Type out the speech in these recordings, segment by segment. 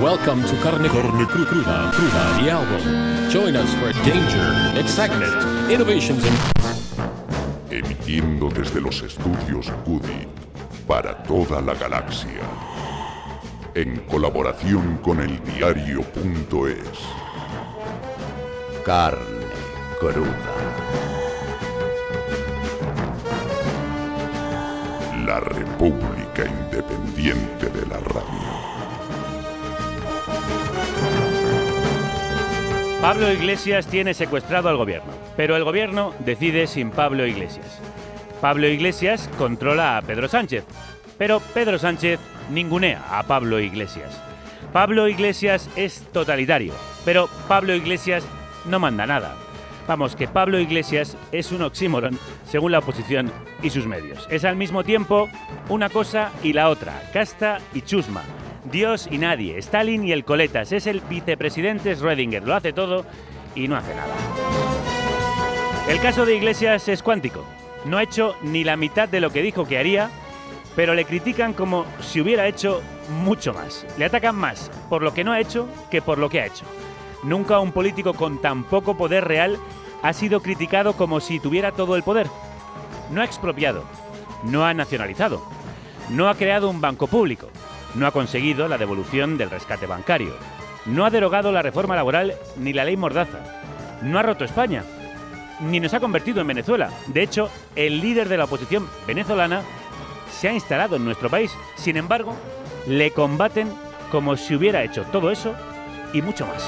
Welcome to Carne, Carne Cru- Cruda, Cruda, the album. Join us for danger, excitement, innovations, and Emitiendo desde los estudios Goody para toda la galaxia. En colaboración con el diario.es. Carne cruda. La República Independiente de la Radio. Pablo Iglesias tiene secuestrado al gobierno, pero el gobierno decide sin Pablo Iglesias. Pablo Iglesias controla a Pedro Sánchez, pero Pedro Sánchez ningunea a Pablo Iglesias. Pablo Iglesias es totalitario, pero Pablo Iglesias no manda nada. Vamos, que Pablo Iglesias es un oxímoron según la oposición y sus medios. Es al mismo tiempo una cosa y la otra, casta y chusma. Dios y nadie, Stalin y el Coletas, es el vicepresidente Schrödinger, lo hace todo y no hace nada. El caso de Iglesias es cuántico. No ha hecho ni la mitad de lo que dijo que haría, pero le critican como si hubiera hecho mucho más. Le atacan más por lo que no ha hecho que por lo que ha hecho. Nunca un político con tan poco poder real ha sido criticado como si tuviera todo el poder. No ha expropiado, no ha nacionalizado, no ha creado un banco público, no ha conseguido la devolución del rescate bancario, no ha derogado la reforma laboral ni la ley Mordaza, no ha roto España, ni nos ha convertido en Venezuela. De hecho, el líder de la oposición venezolana se ha instalado en nuestro país. Sin embargo, le combaten como si hubiera hecho todo eso y mucho más.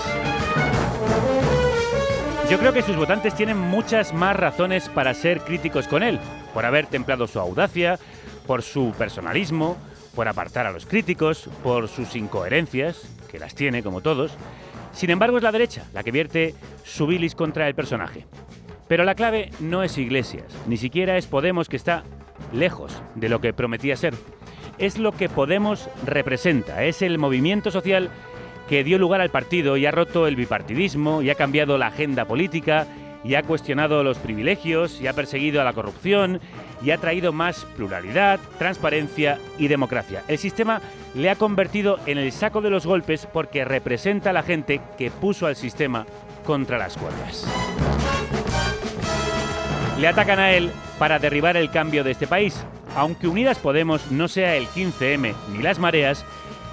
Yo creo que sus votantes tienen muchas más razones para ser críticos con él, por haber templado su audacia, por su personalismo, por apartar a los críticos, por sus incoherencias, que las tiene como todos. Sin embargo, es la derecha la que vierte su bilis contra el personaje. Pero la clave no es Iglesias, ni siquiera es Podemos que está lejos de lo que prometía ser. Es lo que Podemos representa, es el movimiento social que dio lugar al partido y ha roto el bipartidismo y ha cambiado la agenda política y ha cuestionado los privilegios y ha perseguido a la corrupción y ha traído más pluralidad, transparencia y democracia. El sistema le ha convertido en el saco de los golpes porque representa a la gente que puso al sistema contra las cuerdas. Le atacan a él para derribar el cambio de este país. Aunque Unidas Podemos no sea el 15M ni las mareas,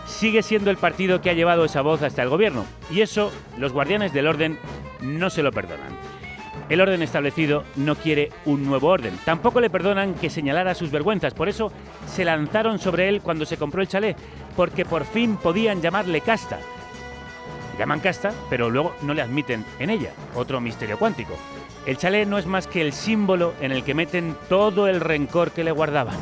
sigue siendo el partido que ha llevado esa voz hasta el gobierno. Y eso los guardianes del orden no se lo perdonan. El orden establecido no quiere un nuevo orden. Tampoco le perdonan que señalara sus vergüenzas. Por eso se lanzaron sobre él cuando se compró el chalet, porque por fin podían llamarle casta. Llaman casta, pero luego no le admiten en ella. Otro misterio cuántico. El chalet no es más que el símbolo en el que meten todo el rencor que le guardaban.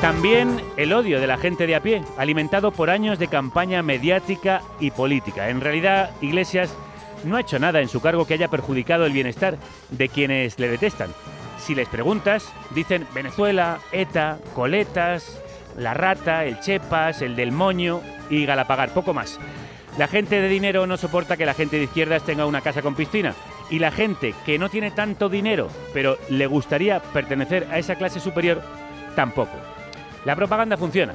También el odio de la gente de a pie, alimentado por años de campaña mediática y política. En realidad, Iglesias no ha hecho nada en su cargo que haya perjudicado el bienestar de quienes le detestan. Si les preguntas, dicen Venezuela, ETA, Coletas, La Rata, el Chepas, el del Moño y Galapagar, poco más. La gente de dinero no soporta que la gente de izquierdas tenga una casa con piscina. Y la gente que no tiene tanto dinero, pero le gustaría pertenecer a esa clase superior, tampoco. La propaganda funciona.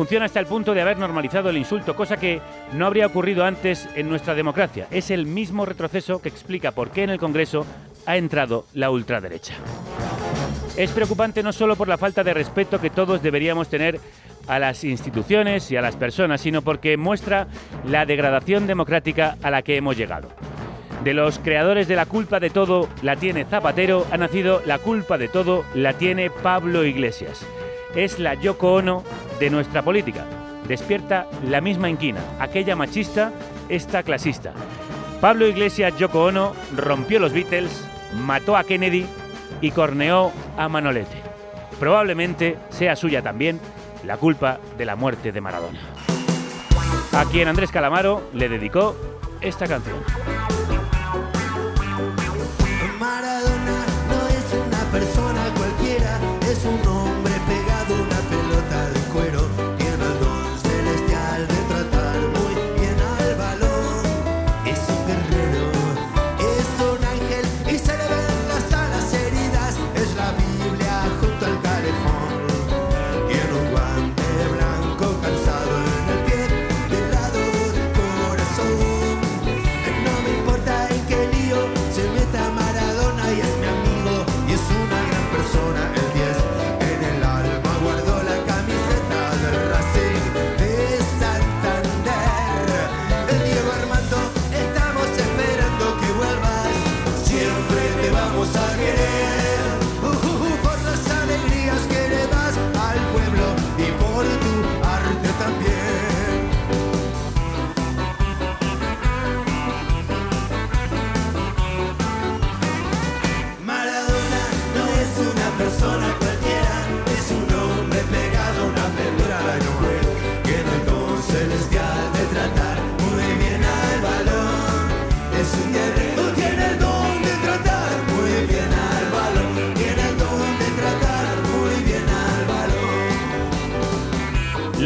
Funciona hasta el punto de haber normalizado el insulto, cosa que no habría ocurrido antes en nuestra democracia. Es el mismo retroceso que explica por qué en el Congreso ha entrado la ultraderecha. Es preocupante no solo por la falta de respeto que todos deberíamos tener a las instituciones y a las personas, sino porque muestra la degradación democrática a la que hemos llegado. De los creadores de la culpa de todo la tiene Zapatero, ha nacido la culpa de todo la tiene Pablo Iglesias. Es la Yoko Ono de nuestra política. Despierta la misma inquina, aquella machista, esta clasista. Pablo Iglesias Yoko Ono rompió los Beatles, mató a Kennedy y corneó a Manolete. Probablemente sea suya también la culpa de la muerte de Maradona. A quien Andrés Calamaro le dedicó esta canción.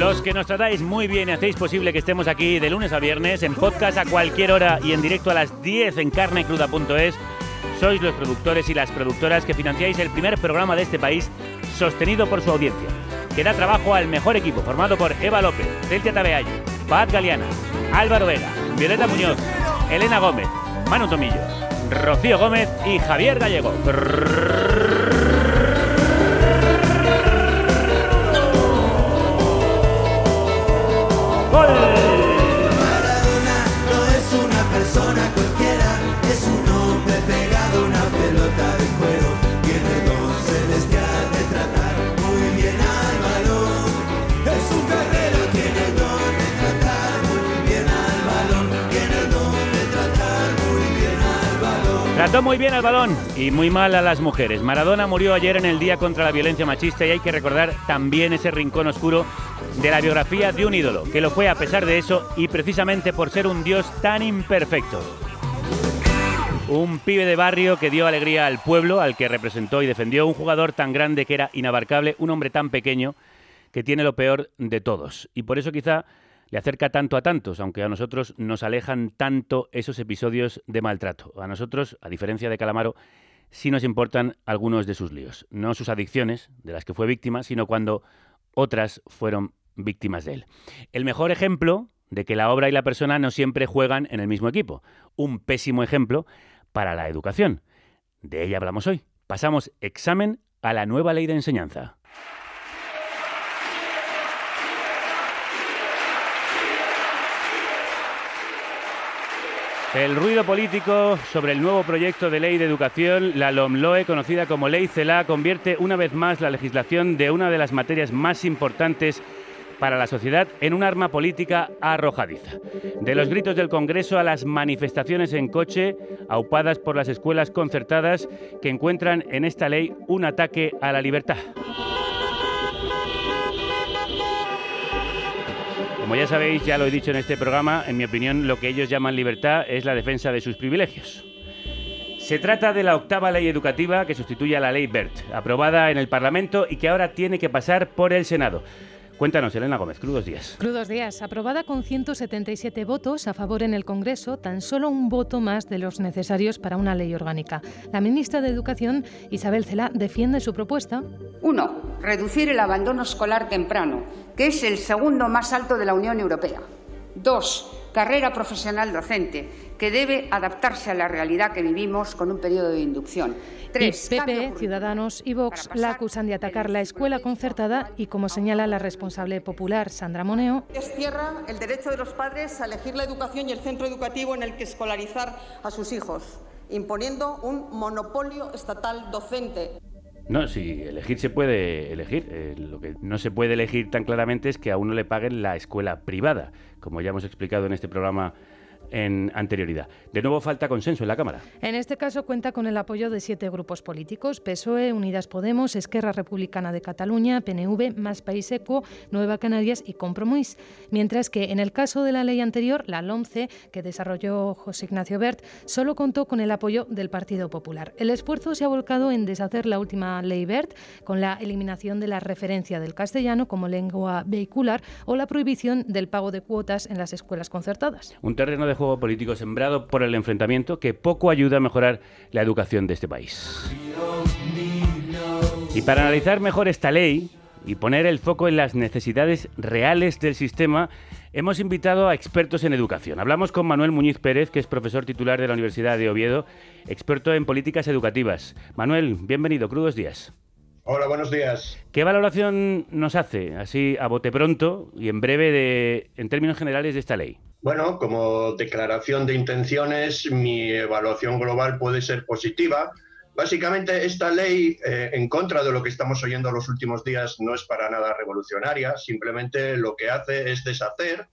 Los que nos tratáis muy bien y hacéis posible que estemos aquí de lunes a viernes, en podcast a cualquier hora y en directo a las 10 en carnecruda.es, sois los productores y las productoras que financiáis el primer programa de este país sostenido por su audiencia, que da trabajo al mejor equipo formado por Eva López, Celtia Tabeayo, Paz Galeana, Álvaro Vega, Violeta Muñoz, Elena Gómez, Manu Tomillo, Rocío Gómez y Javier Gallego. Trató muy bien al balón y muy mal a las mujeres. Maradona murió ayer en el Día contra la Violencia Machista y hay que recordar también ese rincón oscuro de la biografía de un ídolo, que lo fue a pesar de eso y precisamente por ser un dios tan imperfecto. Un pibe de barrio que dio alegría al pueblo, al que representó y defendió, un jugador tan grande que era inabarcable, un hombre tan pequeño que tiene lo peor de todos. Y por eso quizá le acerca tanto a tantos, aunque a nosotros nos alejan tanto esos episodios de maltrato. A nosotros, a diferencia de Calamaro, sí nos importan algunos de sus líos. No sus adicciones, de las que fue víctima, sino cuando otras fueron víctimas de él. El mejor ejemplo de que la obra y la persona no siempre juegan en el mismo equipo. Un pésimo ejemplo para la educación. De ella hablamos hoy. Pasamos examen a la nueva ley de enseñanza. El ruido político sobre el nuevo proyecto de ley de educación, la LOMLOE, conocida como Ley CELA, convierte una vez más la legislación de una de las materias más importantes para la sociedad en un arma política arrojadiza. De los gritos del Congreso a las manifestaciones en coche, aupadas por las escuelas concertadas que encuentran en esta ley un ataque a la libertad. Como ya sabéis, ya lo he dicho en este programa, en mi opinión lo que ellos llaman libertad es la defensa de sus privilegios. Se trata de la octava ley educativa que sustituye a la ley BERT, aprobada en el Parlamento y que ahora tiene que pasar por el Senado. Cuéntanos, Elena Gómez, crudos días. Crudos días. Aprobada con 177 votos a favor en el Congreso, tan solo un voto más de los necesarios para una ley orgánica. La ministra de Educación, Isabel Cela, defiende su propuesta. 1. Reducir el abandono escolar temprano, que es el segundo más alto de la Unión Europea. 2. Carrera profesional docente, que debe adaptarse a la realidad que vivimos con un periodo de inducción. Y 3. PP, Ciudadanos y Vox la acusan de atacar la escuela concertada y, como señala la responsable popular Sandra Moneo, Destierra el derecho de los padres a elegir la educación y el centro educativo en el que escolarizar a sus hijos, imponiendo un monopolio estatal docente. No, sí, elegir se puede elegir. Eh, lo que no se puede elegir tan claramente es que a uno le paguen la escuela privada, como ya hemos explicado en este programa en anterioridad. De nuevo falta consenso en la Cámara. En este caso cuenta con el apoyo de siete grupos políticos, PSOE, Unidas Podemos, Esquerra Republicana de Cataluña, PNV, Más País Eco, Nueva Canarias y Compromís. Mientras que en el caso de la ley anterior, la LOMCE, que desarrolló José Ignacio Bert, solo contó con el apoyo del Partido Popular. El esfuerzo se ha volcado en deshacer la última ley Bert, con la eliminación de la referencia del castellano como lengua vehicular o la prohibición del pago de cuotas en las escuelas concertadas. Un terreno de juego político sembrado por el enfrentamiento que poco ayuda a mejorar la educación de este país. Y para analizar mejor esta ley y poner el foco en las necesidades reales del sistema, hemos invitado a expertos en educación. Hablamos con Manuel Muñiz Pérez, que es profesor titular de la Universidad de Oviedo, experto en políticas educativas. Manuel, bienvenido, crudos días. Hola, buenos días. ¿Qué valoración nos hace, así a bote pronto y en breve, de, en términos generales, de esta ley? Bueno, como declaración de intenciones, mi evaluación global puede ser positiva, Básicamente, esta ley, eh, en contra de lo que estamos oyendo los últimos días, no es para nada revolucionaria, simplemente lo que hace es deshacer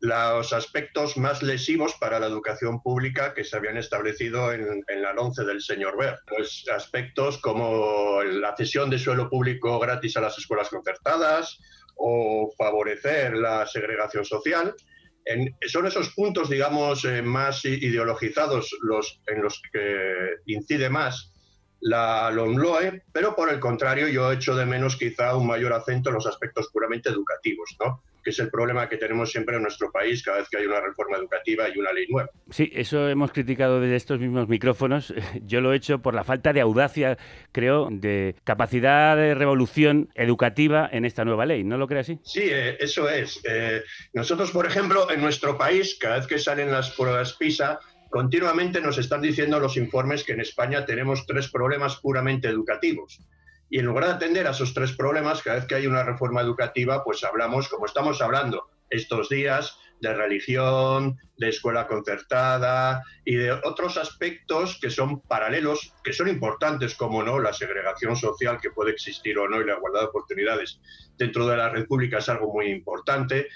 los aspectos más lesivos para la educación pública que se habían establecido en, la 11 del señor Ver. Pues aspectos como la cesión de suelo público gratis a las escuelas concertadas o favorecer la segregación social. son esos puntos, digamos, eh, más ideologizados los, en los que incide más la LOMLOE, pero por el contrario yo echo de menos quizá un mayor acento en los aspectos puramente educativos, ¿no? Que es el problema que tenemos siempre en nuestro país cada vez que hay una reforma educativa y una ley nueva. Sí, eso hemos criticado desde estos mismos micrófonos. Yo lo he hecho por la falta de audacia, creo, de capacidad de revolución educativa en esta nueva ley. ¿No lo cree así? Sí, eh, eso es. Eh, nosotros, por ejemplo, en nuestro país, cada vez que salen las pruebas PISA, continuamente nos están diciendo los informes que en España tenemos tres problemas puramente educativos. Y en lugar de atender a esos tres problemas, cada vez que hay una reforma educativa, pues hablamos, como estamos hablando estos días, de religión, de escuela concertada y de otros aspectos que son paralelos, que son importantes, como no, la segregación social que puede existir o no y la igualdad de oportunidades dentro de la República es algo muy importante,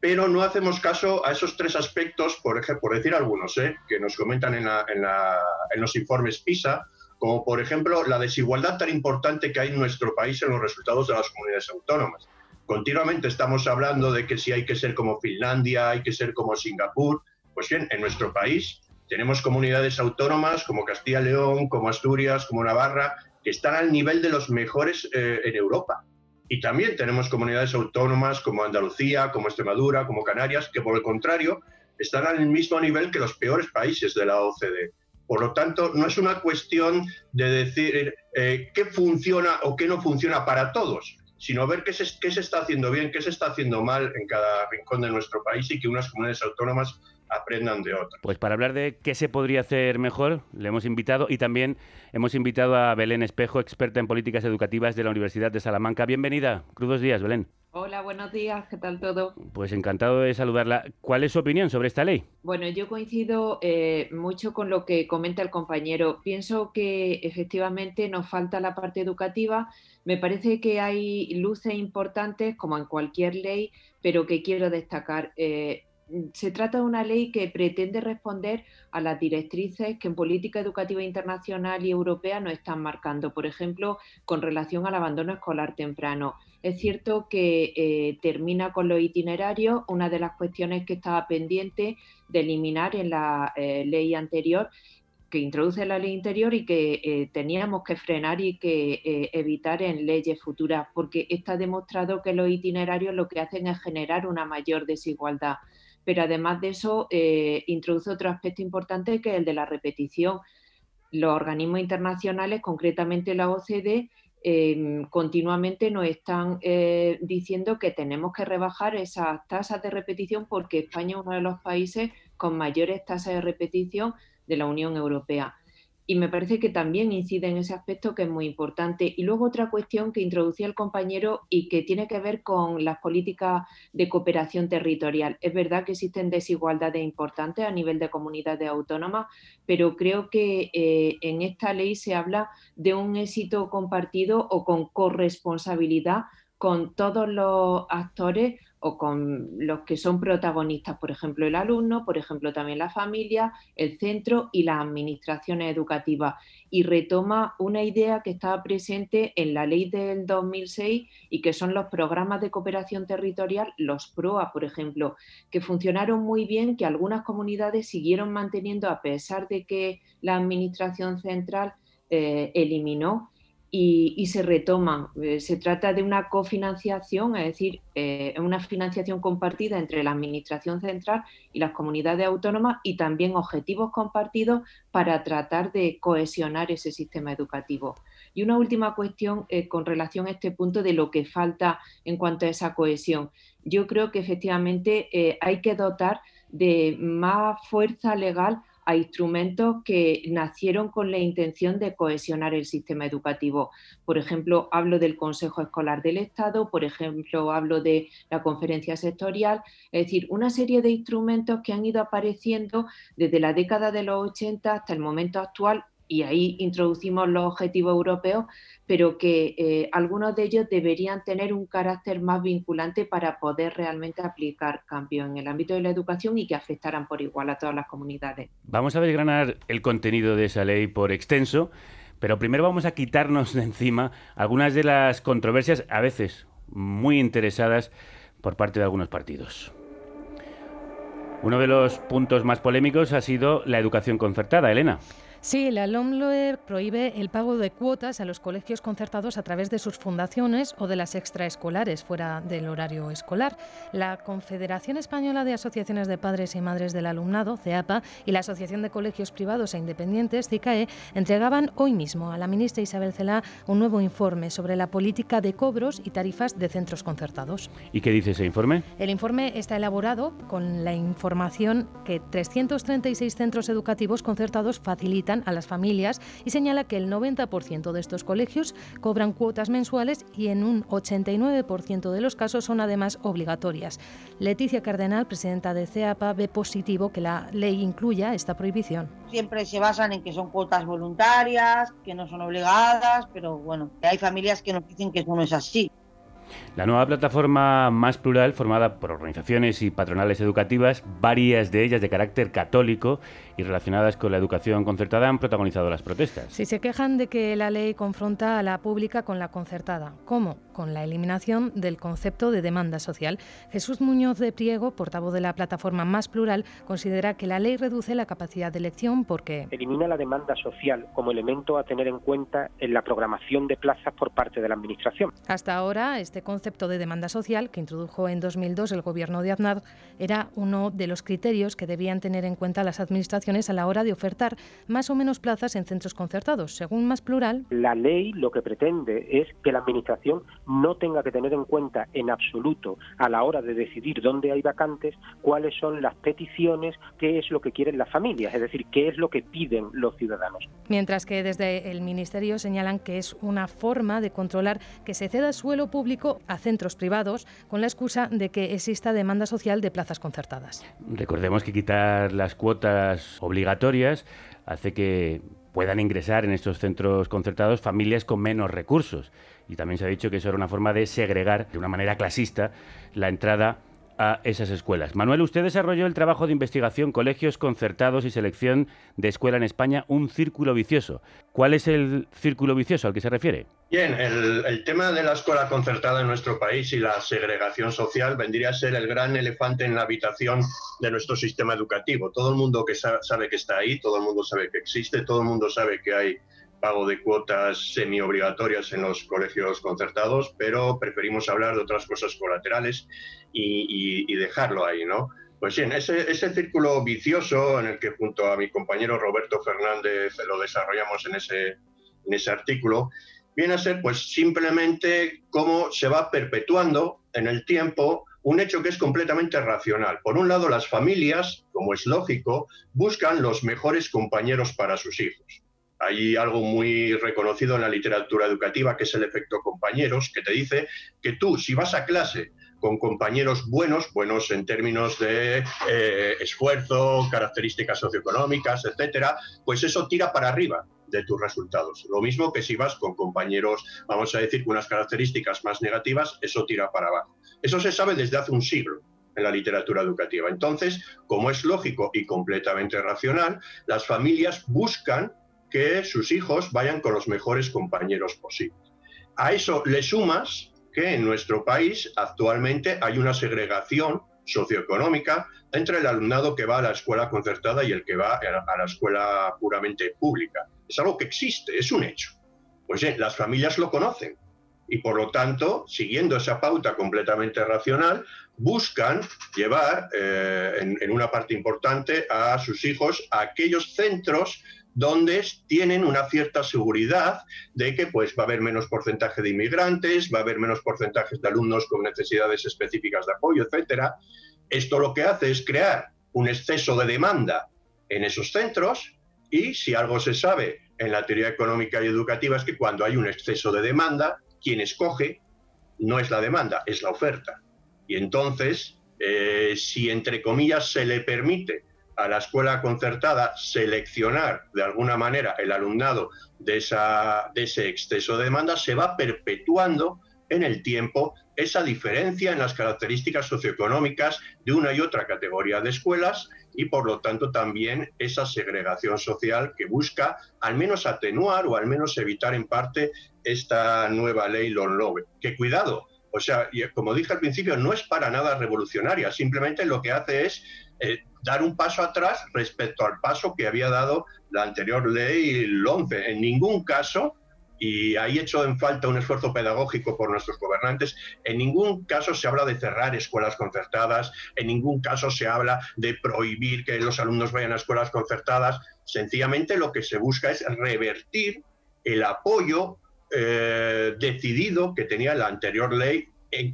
pero no hacemos caso a esos tres aspectos, por, ejemplo, por decir algunos, ¿eh? que nos comentan en, en los informes PISA, como por ejemplo la desigualdad tan importante que hay en nuestro país en los resultados de las comunidades autónomas. Continuamente estamos hablando de que si hay que ser como Finlandia, hay que ser como Singapur. Pues bien, en nuestro país tenemos comunidades autónomas como Castilla y León, como Asturias, como Navarra, que están al nivel de los mejores eh, en Europa. Y también tenemos comunidades autónomas como Andalucía, como Extremadura, como Canarias, que por el contrario están al mismo nivel que los peores países de la OCDE. Por lo tanto, no es una cuestión de decir eh, qué funciona o qué no funciona para todos, sino ver qué qué se está haciendo bien, qué se está haciendo mal en cada rincón de nuestro país y que unas comunidades autónomas aprendan de otras. Pues para hablar de qué se podría hacer mejor, le hemos invitado y también hemos invitado a Belén Espejo, experta en políticas educativas de la Universidad de Salamanca. Bienvenida. Crudos días, Belén. Hola, buenos días, ¿qué tal todo? Pues encantado de saludarla. ¿Cuál es su opinión sobre esta ley? Bueno, yo coincido eh, mucho con lo que comenta el compañero. Pienso que efectivamente nos falta la parte educativa. Me parece que hay luces importantes, como en cualquier ley, pero que quiero destacar. Eh, se trata de una ley que pretende responder a las directrices que en política educativa internacional y europea nos están marcando, por ejemplo, con relación al abandono escolar temprano. Es cierto que eh, termina con los itinerarios, una de las cuestiones que estaba pendiente de eliminar en la eh, ley anterior que introduce la ley interior y que eh, teníamos que frenar y que evitar en leyes futuras, porque está demostrado que los itinerarios lo que hacen es generar una mayor desigualdad pero además de eso eh, introduce otro aspecto importante que es el de la repetición. Los organismos internacionales, concretamente la OCDE, em, continuamente nos están eh, diciendo que tenemos que rebajar esas tasas de repetición porque España es uno de los países con mayores tasas de repetición de la Unión Europea y me parece que también incide en ese aspecto que es muy importante. Y luego otra cuestión que introducía el compañero y que tiene que ver con las políticas de cooperación territorial. Es verdad que existen desigualdades importantes a nivel de comunidades autónomas, pero creo que eh, en esta ley se habla de un éxito compartido o con corresponsabilidad con todos los actores o con los que son protagonistas, por ejemplo, el alumno, por ejemplo, también la familia, el centro y las administraciones educativas. Y retoma una idea que estaba presente en la ley del 2006 y que son los programas de cooperación territorial, los PROA, por ejemplo, que funcionaron muy bien, que algunas comunidades siguieron manteniendo a pesar de que la administración central eh, eliminó y, se retoman. Eh, se trata de una cofinanciación, es decir, eh, una financiación compartida entre la Administración Central y las comunidades autónomas y también objetivos compartidos para tratar de cohesionar ese sistema educativo. Y una última cuestión eh, con relación a este punto de lo que falta en cuanto a esa cohesión. Yo creo que efectivamente hay que dotar de más fuerza legal a instrumentos que nacieron con la intención de cohesionar el sistema educativo. Por ejemplo, hablo del Consejo Escolar del Estado, por ejemplo, hablo de la conferencia sectorial, es decir, una serie de instrumentos que han ido apareciendo desde la década de los 80 hasta el momento actual y ahí introducimos los objetivos europeos, pero que eh, algunos de ellos deberían tener un carácter más vinculante para poder realmente aplicar cambios en el ámbito de la educación y que afectaran por igual a todas las comunidades. Vamos a desgranar el contenido de esa ley por extenso, pero primero vamos a quitarnos de encima algunas de las controversias, a veces muy interesadas, por parte de algunos partidos. Uno de los puntos más polémicos ha sido la educación concertada, Elena. Sí, la LOMLOE prohíbe el pago de cuotas a los colegios concertados a través de sus fundaciones o de las extraescolares fuera del horario escolar. La Confederación Española de Asociaciones de Padres y Madres del Alumnado, CEAPA, y la Asociación de Colegios Privados e Independientes, CICAE, entregaban hoy mismo a la ministra Isabel Celá un nuevo informe sobre la política de cobros y tarifas de centros concertados. ¿Y qué dice ese informe? El informe está elaborado con la información que 336 centros educativos concertados facilitan a las familias y señala que el 90% de estos colegios cobran cuotas mensuales y en un 89% de los casos son además obligatorias. Leticia Cardenal, presidenta de CEAPA, ve positivo que la ley incluya esta prohibición. Siempre se basan en que son cuotas voluntarias, que no son obligadas, pero bueno, hay familias que nos dicen que eso no es así. La nueva plataforma más plural, formada por organizaciones y patronales educativas, varias de ellas de carácter católico y relacionadas con la educación concertada, han protagonizado las protestas. Si se quejan de que la ley confronta a la pública con la concertada. ¿Cómo? Con la eliminación del concepto de demanda social. Jesús Muñoz de Priego, portavoz de la plataforma más plural, considera que la ley reduce la capacidad de elección porque... Elimina la demanda social como elemento a tener en cuenta en la programación de plazas por parte de la Administración. Hasta ahora, este concepto de demanda social, que introdujo en 2002 el gobierno de Aznar, era uno de los criterios que debían tener en cuenta las administraciones a la hora de ofertar más o menos plazas en centros concertados. Según Más Plural. La ley lo que pretende es que la Administración no tenga que tener en cuenta en absoluto a la hora de decidir dónde hay vacantes cuáles son las peticiones, qué es lo que quieren las familias, es decir, qué es lo que piden los ciudadanos. Mientras que desde el Ministerio señalan que es una forma de controlar que se ceda suelo público a centros privados con la excusa de que exista demanda social de plazas concertadas. Recordemos que quitar las cuotas obligatorias hace que puedan ingresar en estos centros concertados familias con menos recursos. Y también se ha dicho que eso era una forma de segregar de una manera clasista la entrada a esas escuelas. Manuel, usted desarrolló el trabajo de investigación Colegios Concertados y Selección de Escuela en España, un círculo vicioso. ¿Cuál es el círculo vicioso al que se refiere? Bien, el, tema de la escuela concertada en nuestro país y la segregación social vendría a ser el gran elefante en la habitación de nuestro sistema educativo. Todo el mundo que sabe que está ahí, todo el mundo sabe que existe, todo el mundo sabe que hay pago de cuotas semi-obligatorias en los colegios concertados, pero preferimos hablar de otras cosas colaterales y, dejarlo ahí, ¿no? Pues bien, ese, ese, círculo vicioso en el que junto a mi compañero Roberto Fernández lo desarrollamos en ese, en ese artículo, viene a ser pues simplemente cómo se va perpetuando en el tiempo un hecho que es completamente racional. Por un lado, las familias, como es lógico, buscan los mejores compañeros para sus hijos. Hay algo muy reconocido en la literatura educativa que es el efecto compañeros, que te dice que tú, si vas a clase con compañeros buenos, buenos en términos de eh, esfuerzo, características socioeconómicas, etcétera, pues eso tira para arriba. de tus resultados. Lo mismo que si vas con compañeros, vamos a decir, con unas características más negativas, eso tira para abajo. Eso se sabe desde hace un siglo en la literatura educativa. Entonces, como es lógico y completamente racional, las familias buscan que sus hijos vayan con los mejores compañeros posibles. A eso le sumas que en nuestro país actualmente hay una segregación socioeconómica entre el alumnado que va a la escuela concertada y el que va a la escuela puramente pública. Es algo que existe, es un hecho. Pues bien, las familias lo conocen y por lo tanto, siguiendo esa pauta completamente racional, buscan llevar eh, en, en, una parte importante a sus hijos a aquellos centros donde tienen una cierta seguridad de que pues, va a haber menos porcentaje de inmigrantes, va a haber menos porcentajes de alumnos con necesidades específicas de apoyo, etc. Esto lo que hace es crear un exceso de demanda en esos centros y si algo se sabe en la teoría económica y educativa es que cuando hay un exceso de demanda, quien escoge no es la demanda, es la oferta. Y entonces, eh, si entre comillas se le permite a la escuela concertada seleccionar de alguna manera el alumnado de, esa, de ese exceso de demanda, se va perpetuando en el tiempo esa diferencia en las características socioeconómicas de una y otra categoría de escuelas y por lo tanto también esa segregación social que busca al menos atenuar o al menos evitar en parte esta nueva ley Lonlove. Que cuidado, o sea, como dije al principio, no es para nada revolucionaria, simplemente lo que hace es eh, dar un paso atrás respecto al paso que había dado la anterior ley LOMCE. En ningún caso, y ahí hecho en falta un esfuerzo pedagógico por nuestros gobernantes, en ningún caso se habla de cerrar escuelas concertadas, en ningún caso se habla de prohibir que los alumnos vayan a escuelas concertadas, sencillamente lo que se busca es revertir el apoyo eh, decidido que tenía la anterior ley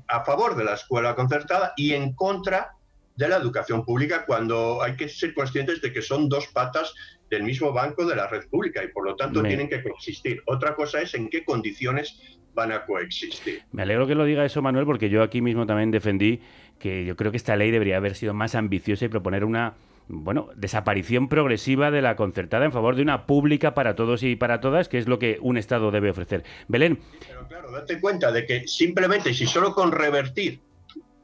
a favor de la escuela concertada y en contra de la educación pública cuando hay que ser conscientes de que son dos patas del mismo banco de la red pública y por lo tanto tienen que coexistir. Otra cosa es en qué condiciones van a coexistir. Me alegro que lo diga eso, Manuel, porque yo aquí mismo también defendí que yo creo que esta ley debería haber sido más ambiciosa y proponer una bueno, desaparición progresiva de la concertada en favor de una pública para todos y para todas, que es lo que un Estado debe ofrecer. Belén. Pero claro, date cuenta de que simplemente si solo con revertir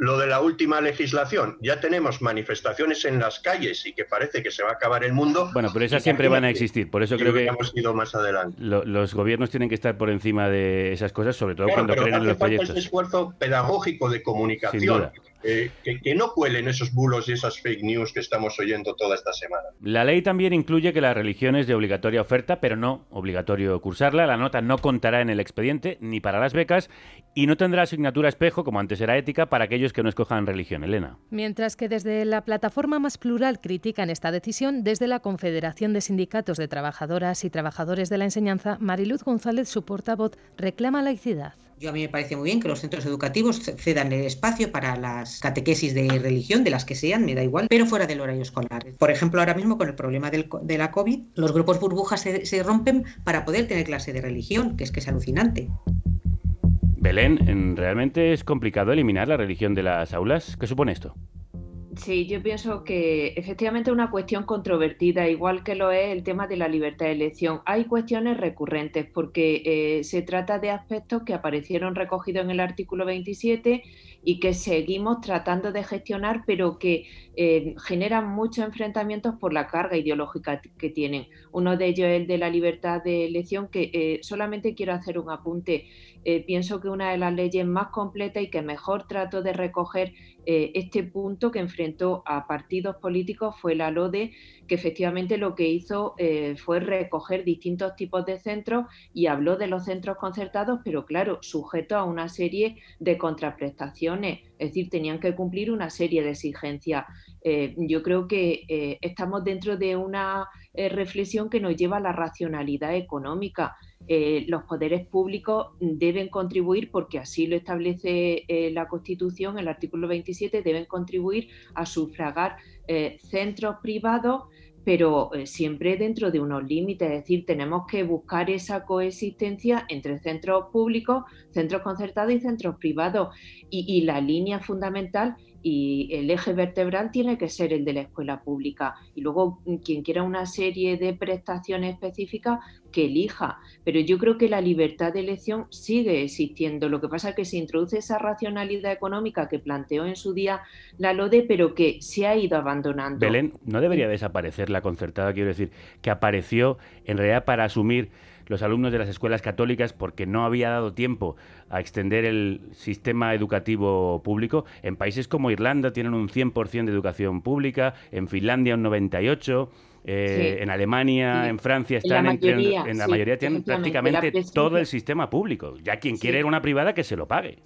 lo de la última legislación. Ya tenemos manifestaciones en las calles y que parece que se va a acabar el mundo. Bueno, pero esas siempre van a existir. Por eso creo que hemos ido más adelante. los gobiernos tienen que estar por encima de esas cosas, sobre todo cuando creen en los proyectos. Ese esfuerzo pedagógico de comunicación eh, que, no cuelen esos bulos y esas fake news que estamos oyendo toda esta semana. La ley también incluye que la religión es de obligatoria oferta, pero no obligatorio cursarla. La nota no contará en el expediente ni para las becas y no tendrá asignatura espejo, como antes era ética, para aquellos que no escojan religión. Elena. Mientras que desde la plataforma más plural critican esta decisión, desde la Confederación de Sindicatos de Trabajadoras y Trabajadores de la Enseñanza, Mariluz González, su portavoz, reclama laicidad. Yo a mí me parece muy bien que los centros educativos cedan el espacio para las catequesis de religión, de las que sean, me da igual, pero fuera del horario escolar. Por ejemplo, ahora mismo con el problema de la COVID, los grupos burbujas se, se rompen para poder tener clase de religión, que es que es alucinante. Belén, ¿realmente es complicado eliminar la religión de las aulas? ¿Qué supone esto? Sí, yo pienso que efectivamente es una cuestión controvertida, igual que lo es el tema de la libertad de elección. Hay cuestiones recurrentes porque eh, se trata de aspectos que aparecieron recogidos en el artículo 27 y que seguimos tratando de gestionar, pero que eh, generan muchos enfrentamientos por la carga ideológica que tienen. Uno de ellos es el de la libertad de elección, que eh, solamente quiero hacer un apunte. Pienso que una de las leyes más completas y que mejor trato de recoger eh, este punto que enfrentó a partidos políticos fue la LODE, que efectivamente lo que hizo eh, fue recoger distintos tipos de centros y habló de los centros concertados, pero claro, sujeto a una serie de contraprestaciones, es decir, tenían que cumplir una serie de exigencias. Eh, yo creo que estamos dentro de una reflexión que nos lleva a la racionalidad económica. Eh, los poderes públicos deben contribuir, porque así lo establece eh, la Constitución, el artículo 27, deben contribuir a sufragar eh, centros privados pero siempre dentro de unos límites, es decir, tenemos que buscar esa coexistencia entre centros públicos, centros concertados y centros privados. Y, y la línea fundamental y el eje vertebral tiene que ser el de la escuela pública. Y luego mm, quien quiera una serie de prestaciones específicas, que elija. Pero yo creo que la libertad de elección sigue existiendo. Lo que pasa es que se introduce esa racionalidad económica que planteó en su día la LODE, pero que se ha ido abandonando. Belén, no debería desaparecer la concertada, quiero decir, que apareció en realidad para asumir los alumnos de las escuelas católicas porque no había dado tiempo a extender el sistema educativo público. En países como Irlanda tienen un 100% de educación pública, en Finlandia un 98%. Eh, en Alemania, en Francia, están en la mayoría, en la mayoría tienen prácticamente todo el sistema público. Ya quien quiere una privada que se lo pague.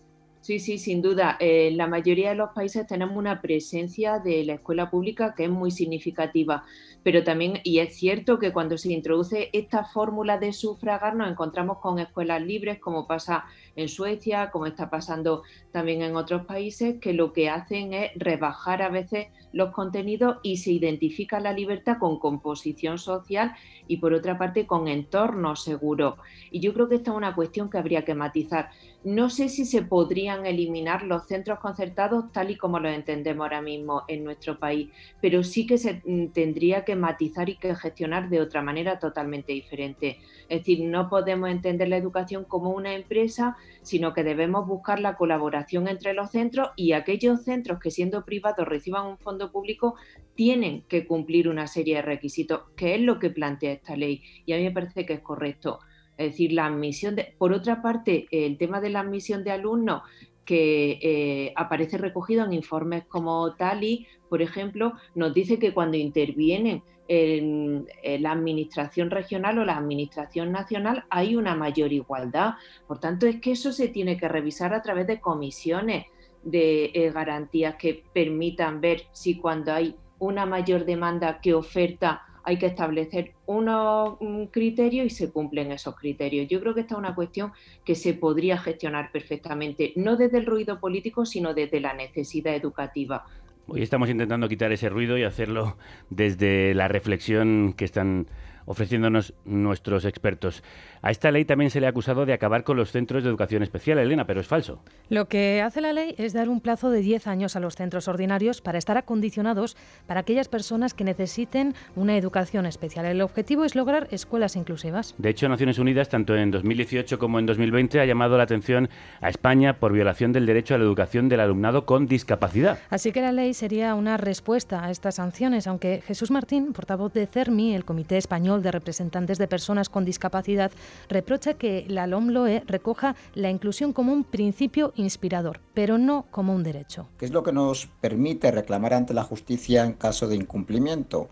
Sí, sí, sin duda. Eh, la mayoría de los países tenemos una presencia de la escuela pública que es muy significativa, pero también, y es cierto que cuando se introduce esta fórmula de sufragar nos encontramos con escuelas libres, como pasa en Suecia, como está pasando también en otros países, que lo que hacen es rebajar a veces los contenidos y se identifica la libertad con composición social y por otra parte con entorno seguro. Y yo creo que esta es una cuestión que habría que matizar. No sé si se podrían eliminar los centros concertados tal y como los entendemos ahora mismo en nuestro país, pero sí que se mm, tendría que matizar y que gestionar de otra manera totalmente diferente. Es decir, no podemos entender la educación como una empresa, sino que debemos buscar la colaboración entre los centros y aquellos centros que siendo privados reciban un fondo público tienen que cumplir una serie de requisitos, que es lo que plantea esta ley. Y a mí me parece que es correcto. Es decir, la admisión de, por otra parte, el tema de la admisión de alumnos que eh, aparece recogido en informes como Tali, por ejemplo, nos dice que cuando intervienen en, la administración regional o la administración nacional hay una mayor igualdad. Por tanto, es que eso se tiene que revisar a través de comisiones de eh, garantías que permitan ver si cuando hay una mayor demanda que oferta hay que establecer unos criterios y se cumplen esos criterios. Yo creo que esta es una cuestión que se podría gestionar perfectamente, no desde el ruido político, sino desde la necesidad educativa. Hoy estamos intentando quitar ese ruido y hacerlo desde la reflexión que están ofreciéndonos nuestros expertos. A esta ley también se le ha acusado de acabar con los centros de educación especial, Elena, pero es falso. Lo que hace la ley es dar un plazo de 10 años a los centros ordinarios para estar acondicionados para aquellas personas que necesiten una educación especial. El objetivo es lograr escuelas inclusivas. De hecho, Naciones Unidas, tanto en 2018 como en 2020, ha llamado la atención a España por violación del derecho a la educación del alumnado con discapacidad. Así que la ley sería una respuesta a estas sanciones, aunque Jesús Martín, portavoz de CERMI, el Comité Español de Representantes de Personas con Discapacidad, reprocha que la LOMLOE recoja la inclusión como un principio inspirador, pero no como un derecho. ¿Qué es lo que nos permite reclamar ante la justicia en caso de incumplimiento?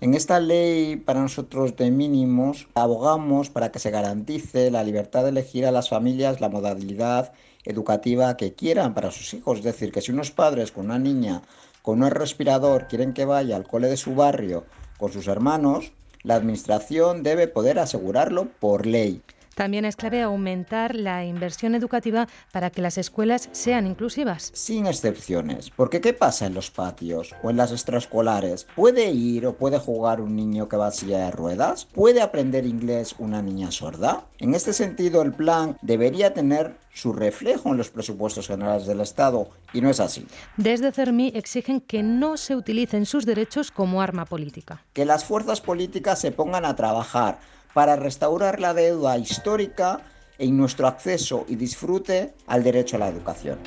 En esta ley para nosotros de mínimos abogamos para que se garantice la libertad de elegir a las familias la modalidad educativa que quieran para sus hijos. Es decir, que si unos padres con una niña con un respirador quieren que vaya al cole de su barrio con sus hermanos, la Administración debe poder asegurarlo por ley. También es clave aumentar la inversión educativa para que las escuelas sean inclusivas. Sin excepciones, porque ¿qué pasa en los patios o en las extraescolares? ¿Puede ir o puede jugar un niño que va a silla de ruedas? ¿Puede aprender inglés una niña sorda? En este sentido, el plan debería tener su reflejo en los presupuestos generales del Estado y no es así. Desde CERMI exigen que no se utilicen sus derechos como arma política. Que las fuerzas políticas se pongan a trabajar para restaurar la deuda histórica en nuestro acceso y disfrute al derecho a la educación.